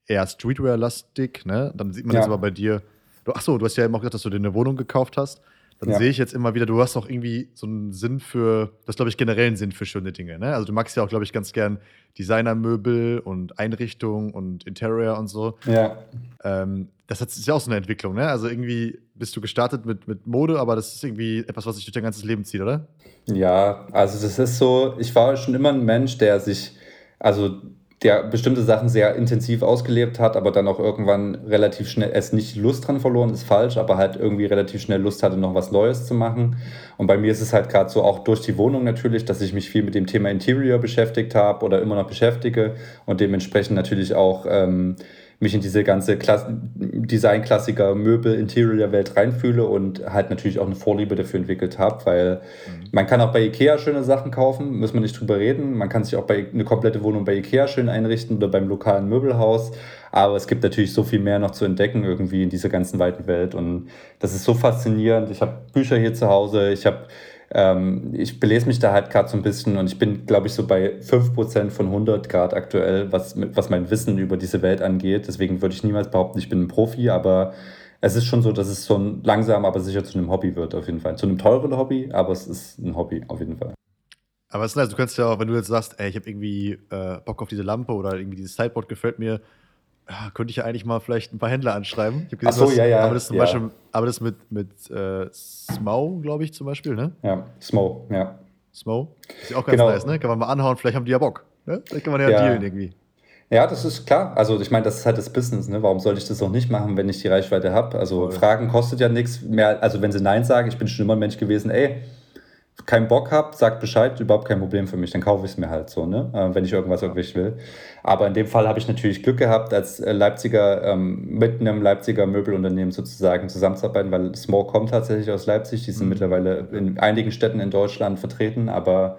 eher Streetwear-lastig, ne? Dann sieht man Ja. jetzt aber bei dir. Du, ach so, du hast ja immer auch gesagt, dass du dir eine Wohnung gekauft hast. Dann Ja. sehe ich jetzt immer wieder, du hast auch irgendwie so einen Sinn für, du hast, glaube ich, generell einen Sinn für schöne Dinge. Ne? Also du magst ja auch, glaube ich, ganz gern Designermöbel und Einrichtung und Interior und so. Ja. Ähm, das hat- ist ja auch so eine Entwicklung, ne? Also irgendwie bist du gestartet mit, mit Mode, aber das ist irgendwie etwas, was sich durch dein ganzes Leben zieht, oder? Ja, also das ist so, ich war schon immer ein Mensch, der sich, also der bestimmte Sachen sehr intensiv ausgelebt hat, aber dann auch irgendwann relativ schnell, es nicht Lust dran verloren, ist falsch, aber halt irgendwie relativ schnell Lust hatte, noch was Neues zu machen. Und bei mir ist es halt gerade so, auch durch die Wohnung natürlich, dass ich mich viel mit dem Thema Interior beschäftigt habe oder immer noch beschäftige und dementsprechend natürlich auch ähm, mich in diese ganze Klass Design-Klassiker, Möbel, Interior-Welt reinfühle und halt natürlich auch eine Vorliebe dafür entwickelt habe, weil man kann auch bei Ikea schöne Sachen kaufen, muss man nicht drüber reden. Man kann sich auch bei, eine komplette Wohnung bei Ikea schön einrichten oder beim lokalen Möbelhaus. Aber es gibt natürlich so viel mehr noch zu entdecken irgendwie in dieser ganzen weiten Welt und das ist so faszinierend. Ich habe Bücher hier zu Hause, ich habe ähm, ich belese mich da halt gerade so ein bisschen und ich bin, glaube ich, so bei 5% von 100 Grad aktuell, was, was mein Wissen über diese Welt angeht. Deswegen würde ich niemals behaupten, ich bin ein Profi, aber es ist schon so, dass es so langsam, aber sicher zu einem Hobby wird, auf jeden Fall. Zu einem teuren Hobby, aber es ist ein Hobby, auf jeden Fall. Aber es ist nice, du kannst ja auch, wenn du jetzt sagst, ey, ich habe irgendwie äh, Bock auf diese Lampe oder irgendwie dieses Sideboard gefällt mir, ja, könnte ich ja eigentlich mal vielleicht ein paar Händler anschreiben. Ich Ach so, hast- ja, ja, Aber das zum ja. Beispiel, aber das mit, mit äh, Smau, glaube ich, zum Beispiel, ne? Ja, Smo, ja. Smo. Ist ja auch ganz Genau. nice, ne? Kann man mal anhauen, vielleicht haben die ja Bock. Ne? Vielleicht kann man ja, Ja. dealen irgendwie. Ja, das ist klar. Also ich meine, das ist halt das Business. Ne? Warum sollte ich das auch nicht machen, wenn ich die Reichweite habe? Also. Fragen kostet ja nichts mehr. Also wenn sie Nein sagen, ich bin schon immer ein Mensch gewesen, ey, keinen Bock habt, sagt Bescheid, überhaupt kein Problem für mich, dann kaufe ich es mir halt so, ne? äh, wenn ich irgendwas wirklich will. Aber in dem Fall habe ich natürlich Glück gehabt, als äh, Leipziger ähm, mit einem Leipziger Möbelunternehmen sozusagen zusammenzuarbeiten, weil Smoke kommt tatsächlich aus Leipzig, die sind mittlerweile in einigen Städten in Deutschland vertreten, aber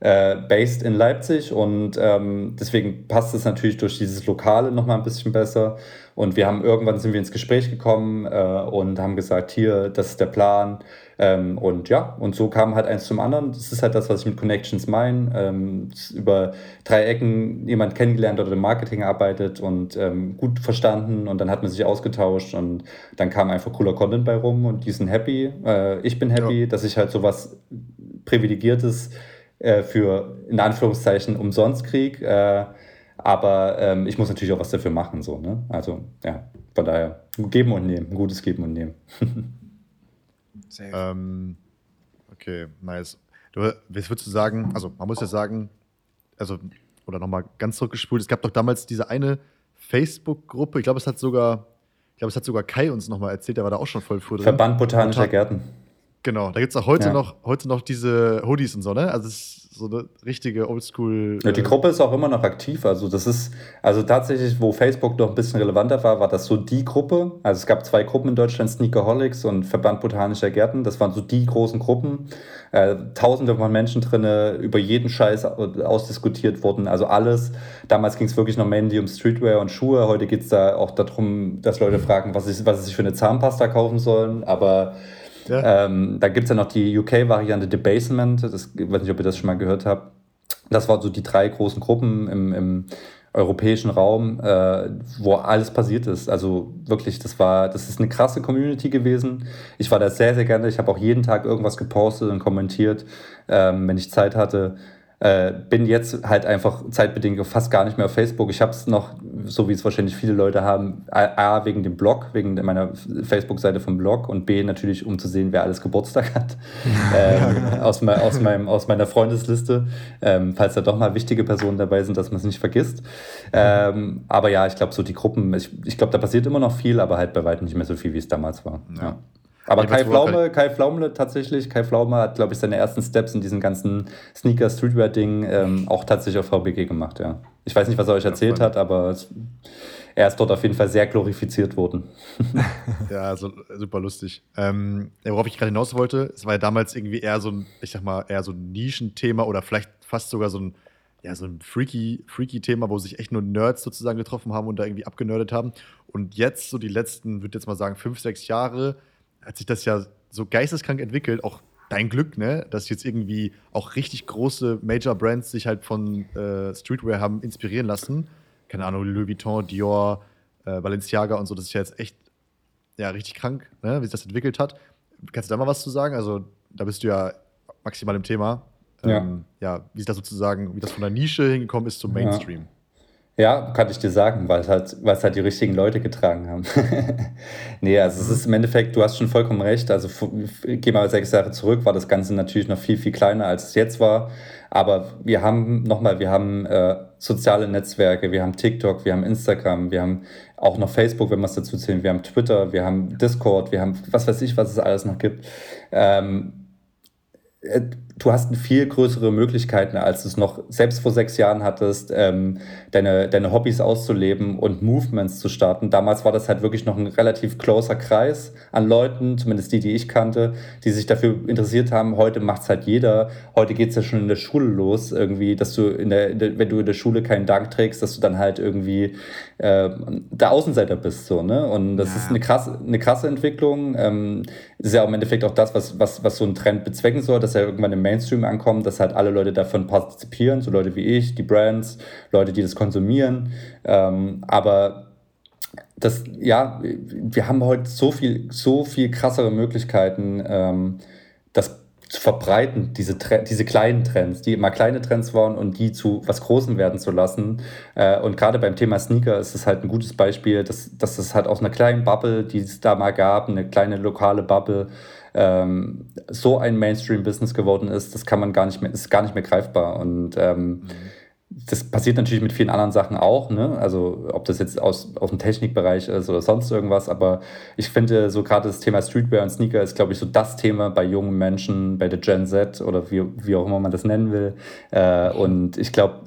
äh, based in Leipzig und ähm, deswegen passt es natürlich durch dieses Lokale nochmal ein bisschen besser. Und wir haben irgendwann sind wir ins Gespräch gekommen äh, und haben gesagt, hier, das ist der Plan. Ähm, und ja, und so kam halt eins zum anderen. Das ist halt das, was ich mit Connections meine. Ähm, über drei Ecken jemand kennengelernt oder im Marketing arbeitet und ähm, gut verstanden und dann hat man sich ausgetauscht und dann kam einfach cooler Content bei rum und die sind happy. Äh, ich bin happy, dass ich halt sowas Privilegiertes äh, für in Anführungszeichen umsonst krieg. Äh, aber ähm, ich muss natürlich auch was dafür machen. So, ne? Also ja, von daher geben und nehmen, gutes Geben und Nehmen. Safe. Ähm, okay, nice. Du, was würdest du sagen? Also, man muss ja sagen, also, oder nochmal ganz zurückgespult, es gab doch damals diese eine Facebook-Gruppe, ich glaube, es hat sogar, ich glaube, es hat sogar Kai uns nochmal erzählt, der war da auch schon voll früh drin. Verband Botanischer Botan- Gärten. Genau, da gibt es auch heute, Ja. noch, heute noch diese Hoodies und so, ne? Also, es ist so eine richtige Oldschool. Ja, die äh, Gruppe ist auch immer noch aktiv. Also das ist, also tatsächlich, wo Facebook noch ein bisschen relevanter war, war das so die Gruppe. Also es gab zwei Gruppen in Deutschland, Sneakerholics und Verband Botanischer Gärten. Das waren so die großen Gruppen. Äh, Tausende von Menschen drinne, über jeden Scheiß ausdiskutiert wurden. Also alles. Damals ging es wirklich noch mainly um Streetwear und Schuhe. Heute geht es da auch darum, dass Leute fragen, was, ich, was sie sich für eine Zahnpasta kaufen sollen. Aber Ähm, da gibt es ja noch die UK-Variante Debasement. Das, ich weiß nicht, ob ihr das schon mal gehört habt. Das waren so die drei großen Gruppen im, im europäischen Raum, äh, wo alles passiert ist. Also wirklich, das war, das ist eine krasse Community gewesen. Ich war da sehr, sehr gerne. Ich habe auch jeden Tag irgendwas gepostet und kommentiert, ähm, wenn ich Zeit hatte. Äh, bin jetzt halt einfach zeitbedingt fast gar nicht mehr auf Facebook. Ich habe es noch, so wie es wahrscheinlich viele Leute haben, A, wegen dem Blog, wegen meiner Facebook-Seite vom Blog und B, natürlich, um zu sehen, wer alles Geburtstag hat. ähm, aus, mei- aus, meinem, aus meiner Freundesliste, ähm, falls da doch mal wichtige Personen dabei sind, dass man es nicht vergisst. Ähm, aber ja, ich glaube, so die Gruppen, ich, ich glaube, da passiert immer noch viel, aber halt bei weitem nicht mehr so viel, wie es damals war. Ja. Aber Kai Pflaume, Kai Pflaume tatsächlich, Kai Pflaume hat, glaube ich, seine ersten Steps in diesem ganzen Sneaker-Streetwear-Ding ähm, auch tatsächlich auf VBG gemacht, ja. Ich weiß nicht, was er euch erzählt hat, aber es, er ist dort auf jeden Fall sehr glorifiziert worden. Ja, so, super lustig. Ähm, ja, worauf ich gerade hinaus wollte, es war ja damals irgendwie eher so ein, ich sag mal, eher so ein Nischenthema oder vielleicht fast sogar so ein, ja, so ein freaky, freaky Thema, wo sich echt nur Nerds sozusagen getroffen haben und da irgendwie abgenördet haben. Und jetzt, so die letzten, würde jetzt mal sagen, fünf, sechs Jahre, hat sich das ja so geisteskrank entwickelt, auch dein Glück, ne, dass jetzt irgendwie auch richtig große Major Brands sich halt von äh, Streetwear haben inspirieren lassen. keine Ahnung, Louis Vuitton, Dior, äh, Balenciaga und so, das ist ja jetzt echt ja, richtig krank, ne, wie sich das entwickelt hat. Kannst du da mal was zu sagen? Also, da bist du ja maximal im Thema. Ja, ähm, ja wie ist das sozusagen, wie das von der Nische hingekommen ist zum Mainstream. Ja. Ja, kann ich dir sagen, weil es halt, weil es halt die richtigen Leute getragen haben. nee, also es ist im Endeffekt, du hast schon vollkommen recht. Also geh mal sechs Jahre zurück, war das Ganze natürlich noch viel, viel kleiner, als es jetzt war. Aber wir haben nochmal, wir haben äh, soziale Netzwerke, wir haben TikTok, wir haben Instagram, wir haben auch noch Facebook, wenn man es dazu zählen, wir haben Twitter, wir haben Discord, wir haben was weiß ich, was es alles noch gibt. Ähm, äh, du hast viel größere Möglichkeiten, als du es noch selbst vor sechs Jahren hattest, ähm, deine, deine Hobbys auszuleben und Movements zu starten. Damals war das halt wirklich noch ein relativ closer Kreis an Leuten, zumindest die, die ich kannte, die sich dafür interessiert haben. Heute macht es halt jeder. Heute geht es ja schon in der Schule los, irgendwie, dass du in der, wenn du in der Schule keinen Dank trägst, dass du dann halt irgendwie äh, der Außenseiter bist. So, ne? Und das ja. ist eine krasse, eine krasse Entwicklung. Ähm, ist ja im Endeffekt auch das, was, was, was so ein Trend bezwecken soll, dass er irgendwann im Mainstream ankommt, dass halt alle Leute davon partizipieren, so Leute wie ich, die Brands, Leute, die das konsumieren. Ähm, aber das, ja, wir haben heute so viel, so viel krassere Möglichkeiten, ähm, das zu verbreiten, diese, diese kleinen Trends, die immer kleine Trends waren und die zu was Großem werden zu lassen. Äh, und gerade beim Thema Sneaker ist es halt ein gutes Beispiel, dass, dass es halt aus einer kleinen Bubble, die es da mal gab, eine kleine lokale Bubble, ähm, so ein Mainstream-Business geworden ist, das kann man gar nicht mehr, ist gar nicht mehr greifbar. Und ähm, mhm das passiert natürlich mit vielen anderen Sachen auch, ne? Also ob das jetzt aus, aus dem Technikbereich ist oder sonst irgendwas, aber ich finde so gerade das Thema Streetwear und Sneaker ist, glaube ich, so das Thema bei jungen Menschen, bei der Gen Z oder wie, wie auch immer man das nennen will. Äh, und ich glaube,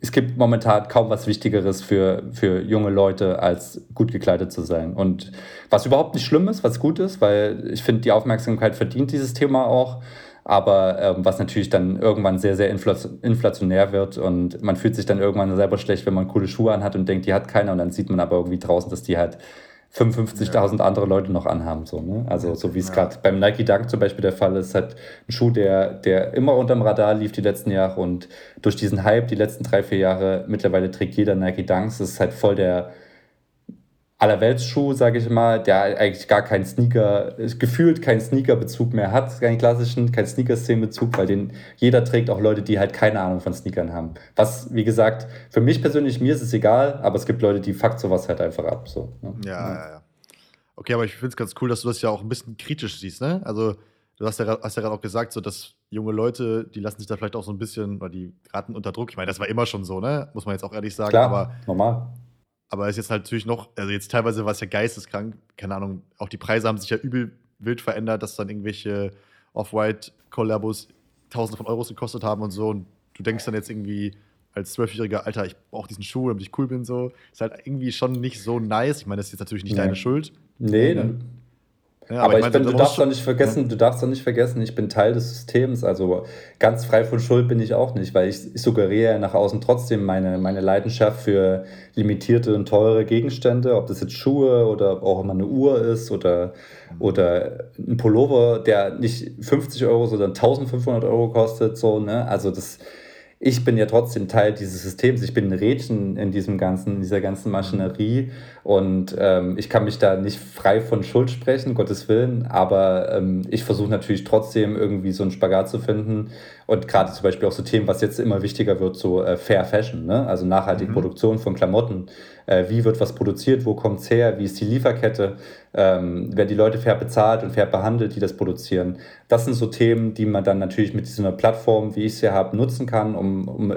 es gibt momentan kaum was Wichtigeres für, für junge Leute, als gut gekleidet zu sein. Und was überhaupt nicht schlimm ist, was gut ist, weil ich finde, die Aufmerksamkeit verdient dieses Thema auch aber ähm, was natürlich dann irgendwann sehr, sehr inflationär wird und man fühlt sich dann irgendwann selber schlecht, wenn man coole Schuhe anhat und denkt, die hat keiner und dann sieht man aber irgendwie draußen, dass die halt 55.000 ja. andere Leute noch anhaben. So, ne? Also so wie es ja. gerade beim Nike Dunk zum Beispiel der Fall ist, halt ein Schuh, der, der immer unterm Radar lief die letzten Jahre und durch diesen Hype die letzten drei, vier Jahre, mittlerweile trägt jeder Nike Dunks. Das ist halt voll der Allerweltsschuh, sage ich mal, der eigentlich gar keinen Sneaker, gefühlt keinen Sneaker-Bezug mehr hat, keinen klassischen, keinen Sneaker-Szenen-Bezug, weil den jeder trägt, auch Leute, die halt keine Ahnung von Sneakern haben. Was, wie gesagt, für mich persönlich, mir ist es egal, aber es gibt Leute, die fuckt sowas halt einfach ab. So, ne? Ja, ja, ja. Okay, aber ich finde es ganz cool, dass du das ja auch ein bisschen kritisch siehst, ne? Also, du hast ja, hast ja gerade auch gesagt, so dass junge Leute, die lassen sich da vielleicht auch so ein bisschen, oder die geraten unter Druck. Ich meine, das war immer schon so, ne? Muss man jetzt auch ehrlich sagen. Klar, aber normal aber es ist jetzt halt natürlich noch, also jetzt teilweise war es ja geisteskrank, keine Ahnung, auch die Preise haben sich ja übel wild verändert, dass dann irgendwelche Off-White-Kollabos Tausende von Euros gekostet haben und so. Und du denkst dann jetzt irgendwie als Zwölfjähriger, Alter, ich brauche diesen Schuh, damit ich cool bin, so. Ist halt irgendwie schon nicht so nice. Ich meine, das ist jetzt natürlich nicht ja. deine Schuld. Nee, ne? Ja, aber, aber, ich, ich meine, bin, du darfst doch nicht vergessen, ja. du darfst doch nicht vergessen, ich bin Teil des Systems. Also ganz frei von Schuld bin ich auch nicht, weil ich, ich suggeriere nach außen trotzdem meine, meine Leidenschaft für limitierte und teure Gegenstände, ob das jetzt Schuhe oder auch immer eine Uhr ist oder, oder ein Pullover, der nicht 50 Euro, sondern 1500 Euro kostet. So, ne? Also das ich bin ja trotzdem Teil dieses Systems. Ich bin ein Rädchen in diesem ganzen, in dieser ganzen Maschinerie und ähm, ich kann mich da nicht frei von Schuld sprechen, Gottes Willen. Aber ähm, ich versuche natürlich trotzdem irgendwie so einen Spagat zu finden und gerade zum Beispiel auch so Themen, was jetzt immer wichtiger wird, so äh, Fair Fashion, ne? also nachhaltige mhm. Produktion von Klamotten. Äh, wie wird was produziert? Wo kommt es her? Wie ist die Lieferkette? Ähm, werden die Leute fair bezahlt und fair behandelt, die das produzieren? Das sind so Themen, die man dann natürlich mit so einer Plattform, wie ich sie habe, nutzen kann, um, um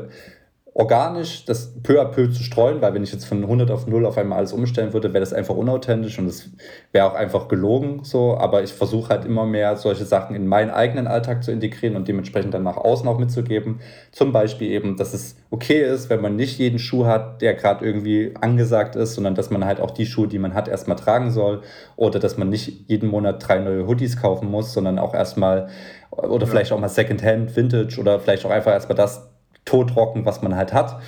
organisch das peu à peu zu streuen, weil wenn ich jetzt von 100 auf 0 auf einmal alles umstellen würde, wäre das einfach unauthentisch und es wäre auch einfach gelogen so, aber ich versuche halt immer mehr solche Sachen in meinen eigenen Alltag zu integrieren und dementsprechend dann nach außen auch mitzugeben. Zum Beispiel eben, dass es okay ist, wenn man nicht jeden Schuh hat, der gerade irgendwie angesagt ist, sondern dass man halt auch die Schuhe, die man hat, erstmal tragen soll. Oder dass man nicht jeden Monat drei neue Hoodies kaufen muss, sondern auch erstmal oder vielleicht auch mal Secondhand, Vintage oder vielleicht auch einfach erstmal das totrocken, was man halt hat.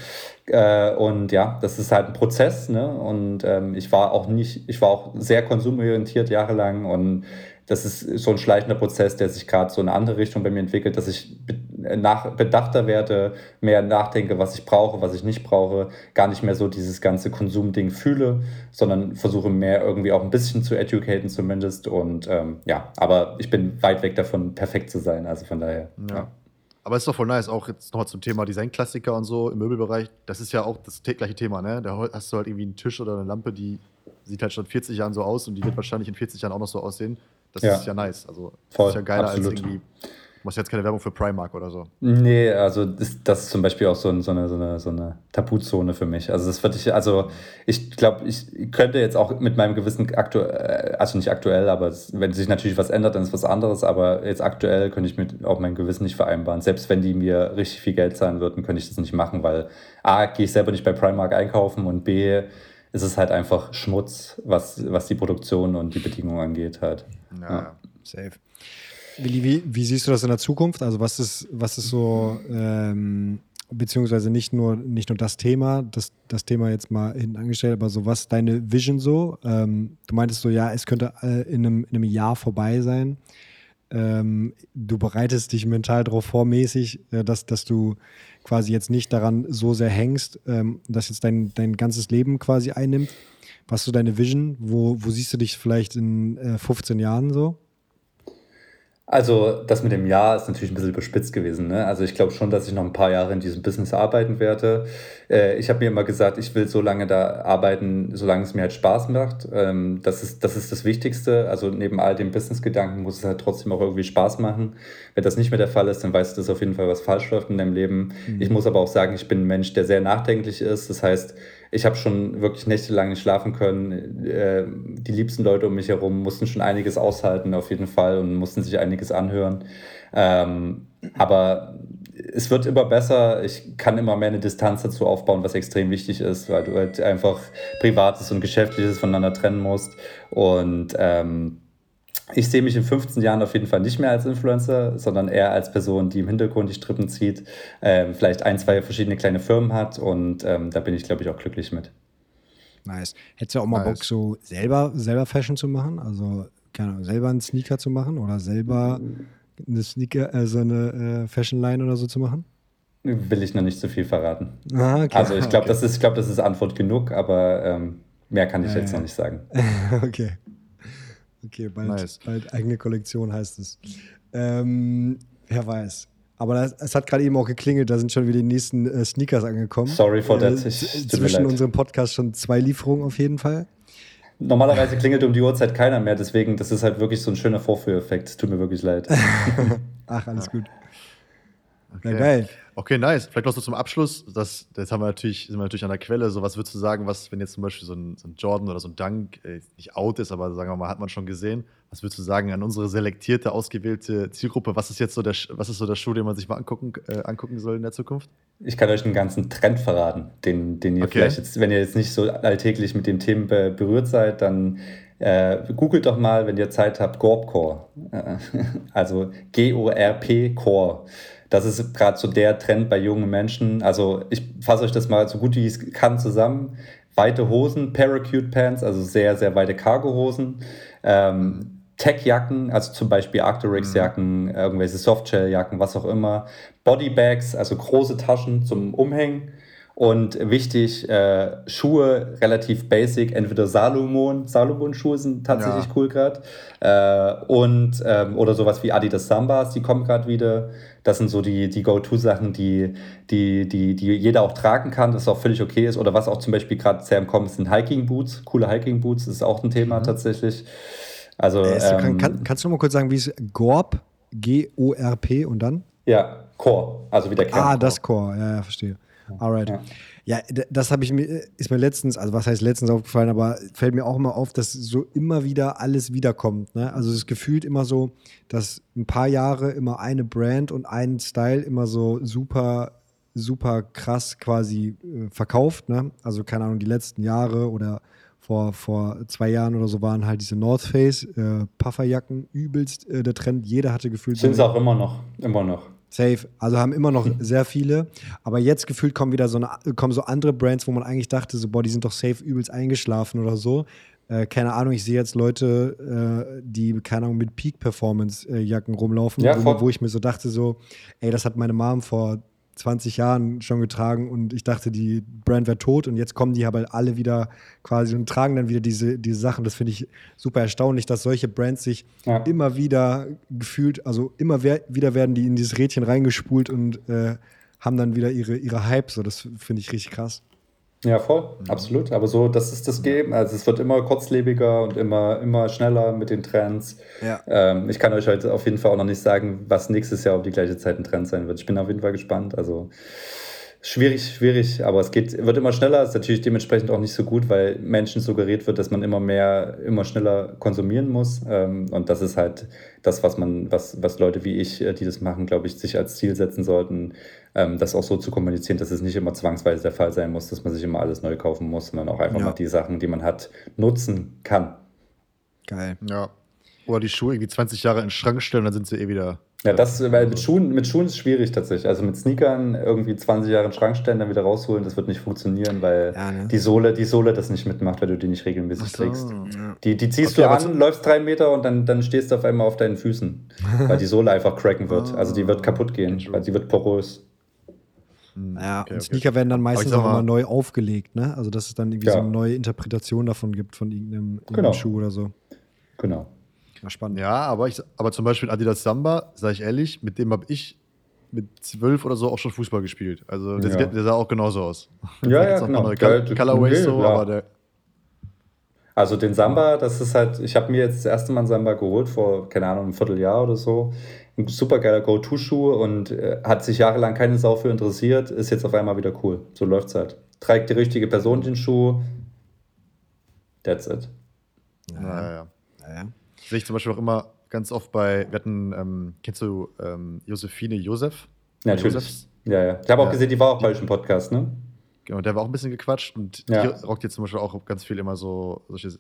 Äh, und ja, das ist halt ein Prozess, ne? Und ähm, ich war auch nicht, ich war auch sehr konsumorientiert jahrelang und das ist so ein schleichender Prozess, der sich gerade so in eine andere Richtung bei mir entwickelt, dass ich nach, bedachter werde, mehr nachdenke, was ich brauche, was ich nicht brauche, gar nicht mehr so dieses ganze Konsumding fühle, sondern versuche mehr irgendwie auch ein bisschen zu educaten zumindest. Und ähm, ja, aber ich bin weit weg davon, perfekt zu sein. Also von daher. ja. ja. Aber es ist doch voll nice, auch jetzt nochmal zum Thema Designklassiker und so im Möbelbereich. Das ist ja auch das gleiche Thema, ne? Da hast du halt irgendwie einen Tisch oder eine Lampe, die sieht halt schon 40 Jahren so aus und die wird wahrscheinlich in 40 Jahren auch noch so aussehen. Das ja. ist ja nice. Also, voll, das ist ja geiler absolut. als irgendwie machst jetzt keine Werbung für Primark oder so. Nee, also das, das ist zum Beispiel auch so, ein, so, eine, so, eine, so eine Tabuzone für mich. Also das würde ich, also ich glaube, ich könnte jetzt auch mit meinem Gewissen aktuell, also nicht aktuell, aber es, wenn sich natürlich was ändert, dann ist was anderes, aber jetzt aktuell könnte ich mit auch mein Gewissen nicht vereinbaren. Selbst wenn die mir richtig viel Geld zahlen würden, könnte ich das nicht machen, weil A, gehe ich selber nicht bei Primark einkaufen und B, ist es halt einfach Schmutz, was, was die Produktion und die Bedingungen angeht halt. Ja, ja. safe. Willi, wie, wie siehst du das in der Zukunft? Also was ist, was ist so, ähm, beziehungsweise nicht nur, nicht nur das Thema, das, das Thema jetzt mal hinten angestellt, aber so was ist deine Vision so? Ähm, du meintest so, ja, es könnte äh, in, einem, in einem Jahr vorbei sein. Ähm, du bereitest dich mental darauf vormäßig, äh, dass, dass du quasi jetzt nicht daran so sehr hängst, ähm, dass jetzt dein, dein ganzes Leben quasi einnimmt. Was ist so deine Vision? Wo, wo siehst du dich vielleicht in äh, 15 Jahren so? Also das mit dem Jahr ist natürlich ein bisschen überspitzt gewesen. Ne? Also ich glaube schon, dass ich noch ein paar Jahre in diesem Business arbeiten werde. Äh, ich habe mir immer gesagt, ich will so lange da arbeiten, solange es mir halt Spaß macht. Ähm, das, ist, das ist das Wichtigste. Also neben all dem Business-Gedanken muss es halt trotzdem auch irgendwie Spaß machen. Wenn das nicht mehr der Fall ist, dann weißt du, dass auf jeden Fall was falsch läuft in deinem Leben. Mhm. Ich muss aber auch sagen, ich bin ein Mensch, der sehr nachdenklich ist. Das heißt, ich habe schon wirklich nächtelang nicht schlafen können. Äh, die liebsten Leute um mich herum mussten schon einiges aushalten, auf jeden Fall, und mussten sich einiges anhören. Ähm, aber es wird immer besser. Ich kann immer mehr eine Distanz dazu aufbauen, was extrem wichtig ist, weil du halt einfach Privates und Geschäftliches voneinander trennen musst. Und ähm, ich sehe mich in 15 Jahren auf jeden Fall nicht mehr als Influencer, sondern eher als Person, die im Hintergrund die Strippen zieht, ähm, vielleicht ein, zwei verschiedene kleine Firmen hat und ähm, da bin ich, glaube ich, auch glücklich mit. Nice. Hättest du auch mal nice. Bock, so selber, selber Fashion zu machen? Also, keine Ahnung, selber einen Sneaker zu machen oder selber eine Sneaker, also eine äh, Fashion Line oder so zu machen? Will ich noch nicht so viel verraten. Ah, okay. Also ich glaube, okay. das, ist, glaub, das ist Antwort genug, aber ähm, mehr kann ich äh, jetzt noch nicht sagen. okay. Okay, bald, nice. bald eigene Kollektion heißt es. Ähm, wer weiß. Aber das, es hat gerade eben auch geklingelt, da sind schon wieder die nächsten äh, Sneakers angekommen. Sorry for that. Äh, zwischen unserem Podcast schon zwei Lieferungen auf jeden Fall. Normalerweise klingelt um die Uhrzeit keiner mehr, deswegen, das ist halt wirklich so ein schöner Vorführeffekt. Tut mir wirklich leid. Ach, alles gut. Okay. Na geil. Okay, nice. Vielleicht noch so zum Abschluss. Das, jetzt haben wir natürlich, sind wir natürlich an der Quelle. So, was würdest du sagen, was, wenn jetzt zum Beispiel so ein, so ein Jordan oder so ein Dunk äh, nicht out ist, aber sagen wir mal, hat man schon gesehen. Was würdest du sagen an unsere selektierte, ausgewählte Zielgruppe? Was ist jetzt so der, was ist so der Schuh, den man sich mal angucken, äh, angucken soll in der Zukunft? Ich kann euch einen ganzen Trend verraten, den, den ihr okay. vielleicht jetzt, wenn ihr jetzt nicht so alltäglich mit den Themen be berührt seid, dann äh, googelt doch mal, wenn ihr Zeit habt, Gorpcore. Äh, also G-O-R-P Core. Das ist gerade so der Trend bei jungen Menschen. Also ich fasse euch das mal so gut wie ich es kann zusammen. Weite Hosen, Paracute Pants, also sehr, sehr weite Cargo-Hosen. Ähm, Tech-Jacken, also zum Beispiel Arcteryx-Jacken, mhm. irgendwelche Softshell-Jacken, was auch immer. Bodybags, also große Taschen zum Umhängen. Und wichtig, äh, Schuhe relativ basic, entweder Salomon, Salomon-Schuhe sind tatsächlich ja. cool gerade. Äh, und ähm, oder sowas wie Adidas Sambas, die kommen gerade wieder. Das sind so die, die Go-To-Sachen, die, die, die, die jeder auch tragen kann, das auch völlig okay ist. Oder was auch zum Beispiel gerade sehr im Kommen ist, sind Hiking-Boots, coole Hiking-Boots, das ist auch ein Thema mhm. tatsächlich. Also, äh, ähm, kann, kannst du mal kurz sagen, wie es Gorp, G-O-R-P und dann? Ja, Core, also wie der Kern. Ah, das Core, ja, ja, verstehe. Alright. Ja. Ja, das habe ich mir, ist mir letztens, also was heißt letztens aufgefallen, aber fällt mir auch immer auf, dass so immer wieder alles wiederkommt. Ne? Also es ist gefühlt immer so, dass ein paar Jahre immer eine Brand und ein Style immer so super, super krass quasi äh, verkauft. Ne? Also keine Ahnung, die letzten Jahre oder vor, vor zwei Jahren oder so waren halt diese North Face, äh, Pufferjacken, übelst äh, der Trend. Jeder hatte gefühlt. Sind es auch immer noch, immer noch. Safe. Also haben immer noch sehr viele. Aber jetzt gefühlt kommen wieder so, eine, kommen so andere Brands, wo man eigentlich dachte, so, boah, die sind doch safe übelst eingeschlafen oder so. äh, keine Ahnung, ich sehe jetzt Leute, äh, die, keine Ahnung, mit Peak-Performance-Jacken rumlaufen, Ja, wo, wo ich mir so dachte, so, ey, das hat meine Mom vor 20 Jahren schon getragen und ich dachte, die Brand wäre tot und jetzt kommen die aber alle wieder quasi und tragen dann wieder diese, diese Sachen. Das finde ich super erstaunlich, dass solche Brands sich Ja. immer wieder gefühlt, also immer wieder werden die in dieses Rädchen reingespult und äh, haben dann wieder ihre, ihre Hype. So, das finde ich richtig krass. Ja, voll, absolut. Aber so, das ist das Game. Also es wird immer kurzlebiger und immer, immer schneller mit den Trends. Ja. Ähm, ich kann euch heute auf jeden Fall auch noch nicht sagen, was nächstes Jahr um die gleiche Zeit ein Trend sein wird. Ich bin auf jeden Fall gespannt. Also schwierig, schwierig, aber es geht, wird immer schneller. Ist natürlich dementsprechend auch nicht so gut, weil Menschen suggeriert wird, dass man immer mehr, immer schneller konsumieren muss. Ähm, und das ist halt das, was man, was, was Leute wie ich, äh, die das machen, glaube ich, sich als Ziel setzen sollten, das auch so zu kommunizieren, dass es nicht immer zwangsweise der Fall sein muss, dass man sich immer alles neu kaufen muss, sondern auch einfach Ja. mal die Sachen, die man hat, nutzen kann. Geil. Ja. Oder die Schuhe irgendwie 20 Jahre in den Schrank stellen, dann sind sie eh wieder. Ja, das, weil mit Schuhen, mit Schuhen ist schwierig tatsächlich. Also mit Sneakern irgendwie 20 Jahre in den Schrank stellen, dann wieder rausholen, das wird nicht funktionieren, weil Ja, ne? die Sohle, die Sohle das nicht mitmacht, weil du die nicht regelmäßig so. trägst. Ja. Die, die ziehst Okay, du an, läufst drei Meter und dann, dann stehst du auf einmal auf deinen Füßen, weil die Sohle einfach cracken wird. Also die wird kaputt gehen, weil die wird porös. Ja, Okay, und okay. Sneaker werden dann meistens auch immer neu aufgelegt, ne? Also, dass es dann irgendwie Ja. so eine neue Interpretation davon gibt von irgendeinem, irgendeinem Genau. Schuh oder so. Genau. Ja, spannend. Ja, aber, ich, aber zum Beispiel Adidas Samba, sage ich ehrlich, mit dem habe ich mit zwölf oder so auch schon Fußball gespielt. Also der, Ja. sieht- der sah auch genauso aus. Ja, ja, genau. Neue Col Ja, Colorways okay, so, ja. aber der. Also den Samba, das ist halt, ich habe mir jetzt das erste Mal einen Samba geholt vor, keine Ahnung, einem Vierteljahr oder so. Ein super geiler Go-To-Schuh und äh, hat sich jahrelang keine Sau für interessiert, ist jetzt auf einmal wieder cool. So läuft's halt. Trägt die richtige Person den Schuh. That's it. Ja, ja, ja. Ja, ja. Sehe ich zum Beispiel auch immer ganz oft bei, wir hatten, ähm, kennst du ähm, Josephine Josef? Natürlich. Josefs? Ja, ja. Ich habe auch Ja. gesehen, die war auch bei euch im Podcast, ne? Genau, der war auch ein bisschen gequatscht und Ja. die rockt jetzt zum Beispiel auch ganz viel immer so solche äh,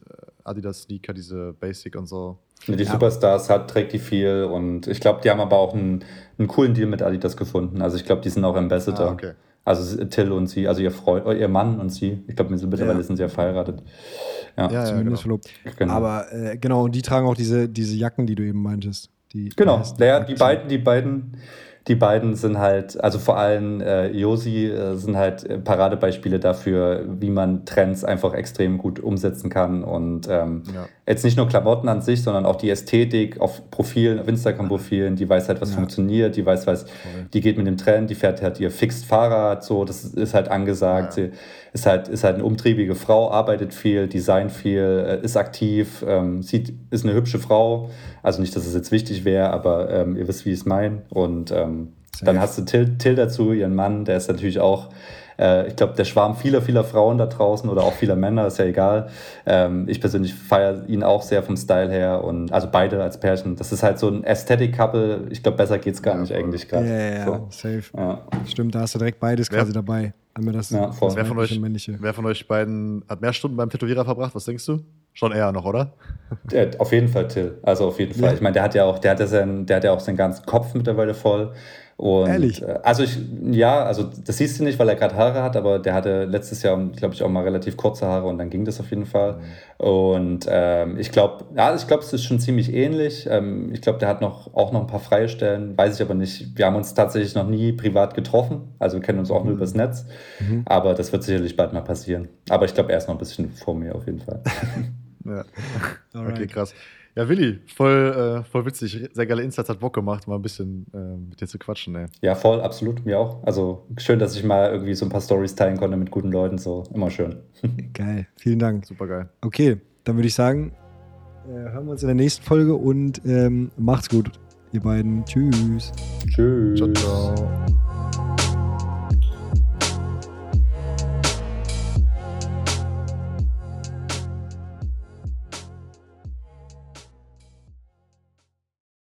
Adidas-Sneaker, diese Basic und so. Die Ja. Superstars hat, trägt die viel und ich glaube, die haben aber auch einen, einen coolen Deal mit Adidas gefunden. Also ich glaube, die sind auch Ambassador. Ah, okay. Also Till und sie, also ihr Freund, äh, ihr Mann und sie. Ich glaube, mittlerweile Ja. sind sie ja verheiratet. Ja, Ja, Zumindest genau. verlobt. genau. Aber äh, genau, und die tragen auch diese, diese Jacken, die du eben meintest. Die, Genau, die beiden, die beiden, die beiden sind halt, also vor allem äh, Josi äh, sind halt äh, Paradebeispiele dafür, wie man Trends einfach extrem gut umsetzen kann und ähm, Ja. Jetzt nicht nur Klamotten an sich, sondern auch die Ästhetik auf Profilen, auf Instagram-Profilen, die weiß halt, was Ja. funktioniert, die weiß, was, die geht mit dem Trend, die fährt halt ihr Fixed Fahrrad, so, das ist halt angesagt, Ja. sie ist halt, ist halt eine umtriebige Frau, arbeitet viel, designt viel, äh, ist aktiv, ähm, sieht, ist eine hübsche Frau, also nicht, dass es jetzt wichtig wäre, aber ähm, ihr wisst, wie ich es meine und ähm, dann hast du Till, Till dazu, ihren Mann, der ist natürlich auch äh, ich glaube, der Schwarm vieler, vieler Frauen da draußen oder auch vieler Männer, ist ja egal. Ähm, ich persönlich feiere ihn auch sehr vom Style her und also beide als Pärchen. Das ist halt so ein Aesthetic-Couple. Ich glaube, besser geht's gar Ja, nicht voll. eigentlich Ja, gerade. ja, ja, So. safe. Ja. Stimmt, da hast du direkt beides Wer- quasi dabei. Einmal das, Ja, voll. das Wer von euch-. Wer von euch beiden hat mehr Stunden beim Tätowierer verbracht? Was denkst du? Schon eher noch, oder? Der, auf jeden Fall Till. Also auf jeden Fall. Ja. Ich meine, der hat ja auch, der hat ja seinen, der hat ja auch seinen ganzen Kopf mittlerweile voll. Und, Ehrlich? äh, Also ich, ja, also das siehst du nicht, weil er gerade Haare hat, aber der hatte letztes Jahr, glaube ich, auch mal relativ kurze Haare und dann ging das auf jeden Fall. Und ähm, ich glaube, ja, ich glaube, es ist schon ziemlich ähnlich. Ähm, ich glaube, der hat noch auch noch ein paar freie Stellen, weiß ich aber nicht. Wir haben uns tatsächlich noch nie privat getroffen, also wir kennen uns auch nur übers Netz. Mhm. Aber das wird sicherlich bald mal passieren. Aber ich glaube, er ist noch ein bisschen vor mir auf jeden Fall. Ja. Okay, krass. Ja, Willi, voll, äh, voll witzig. Sehr geile Insights, hat Bock gemacht, mal ein bisschen äh, mit dir zu quatschen, ey. Ja, voll, absolut, mir auch. Also schön, dass ich mal irgendwie so ein paar Stories teilen konnte mit guten Leuten, so immer schön. Geil, vielen Dank. Super geil. Okay, dann würde ich sagen, äh, hören wir uns in der nächsten Folge und ähm, macht's gut, ihr beiden. Tschüss. Tschüss. Ciao, ciao.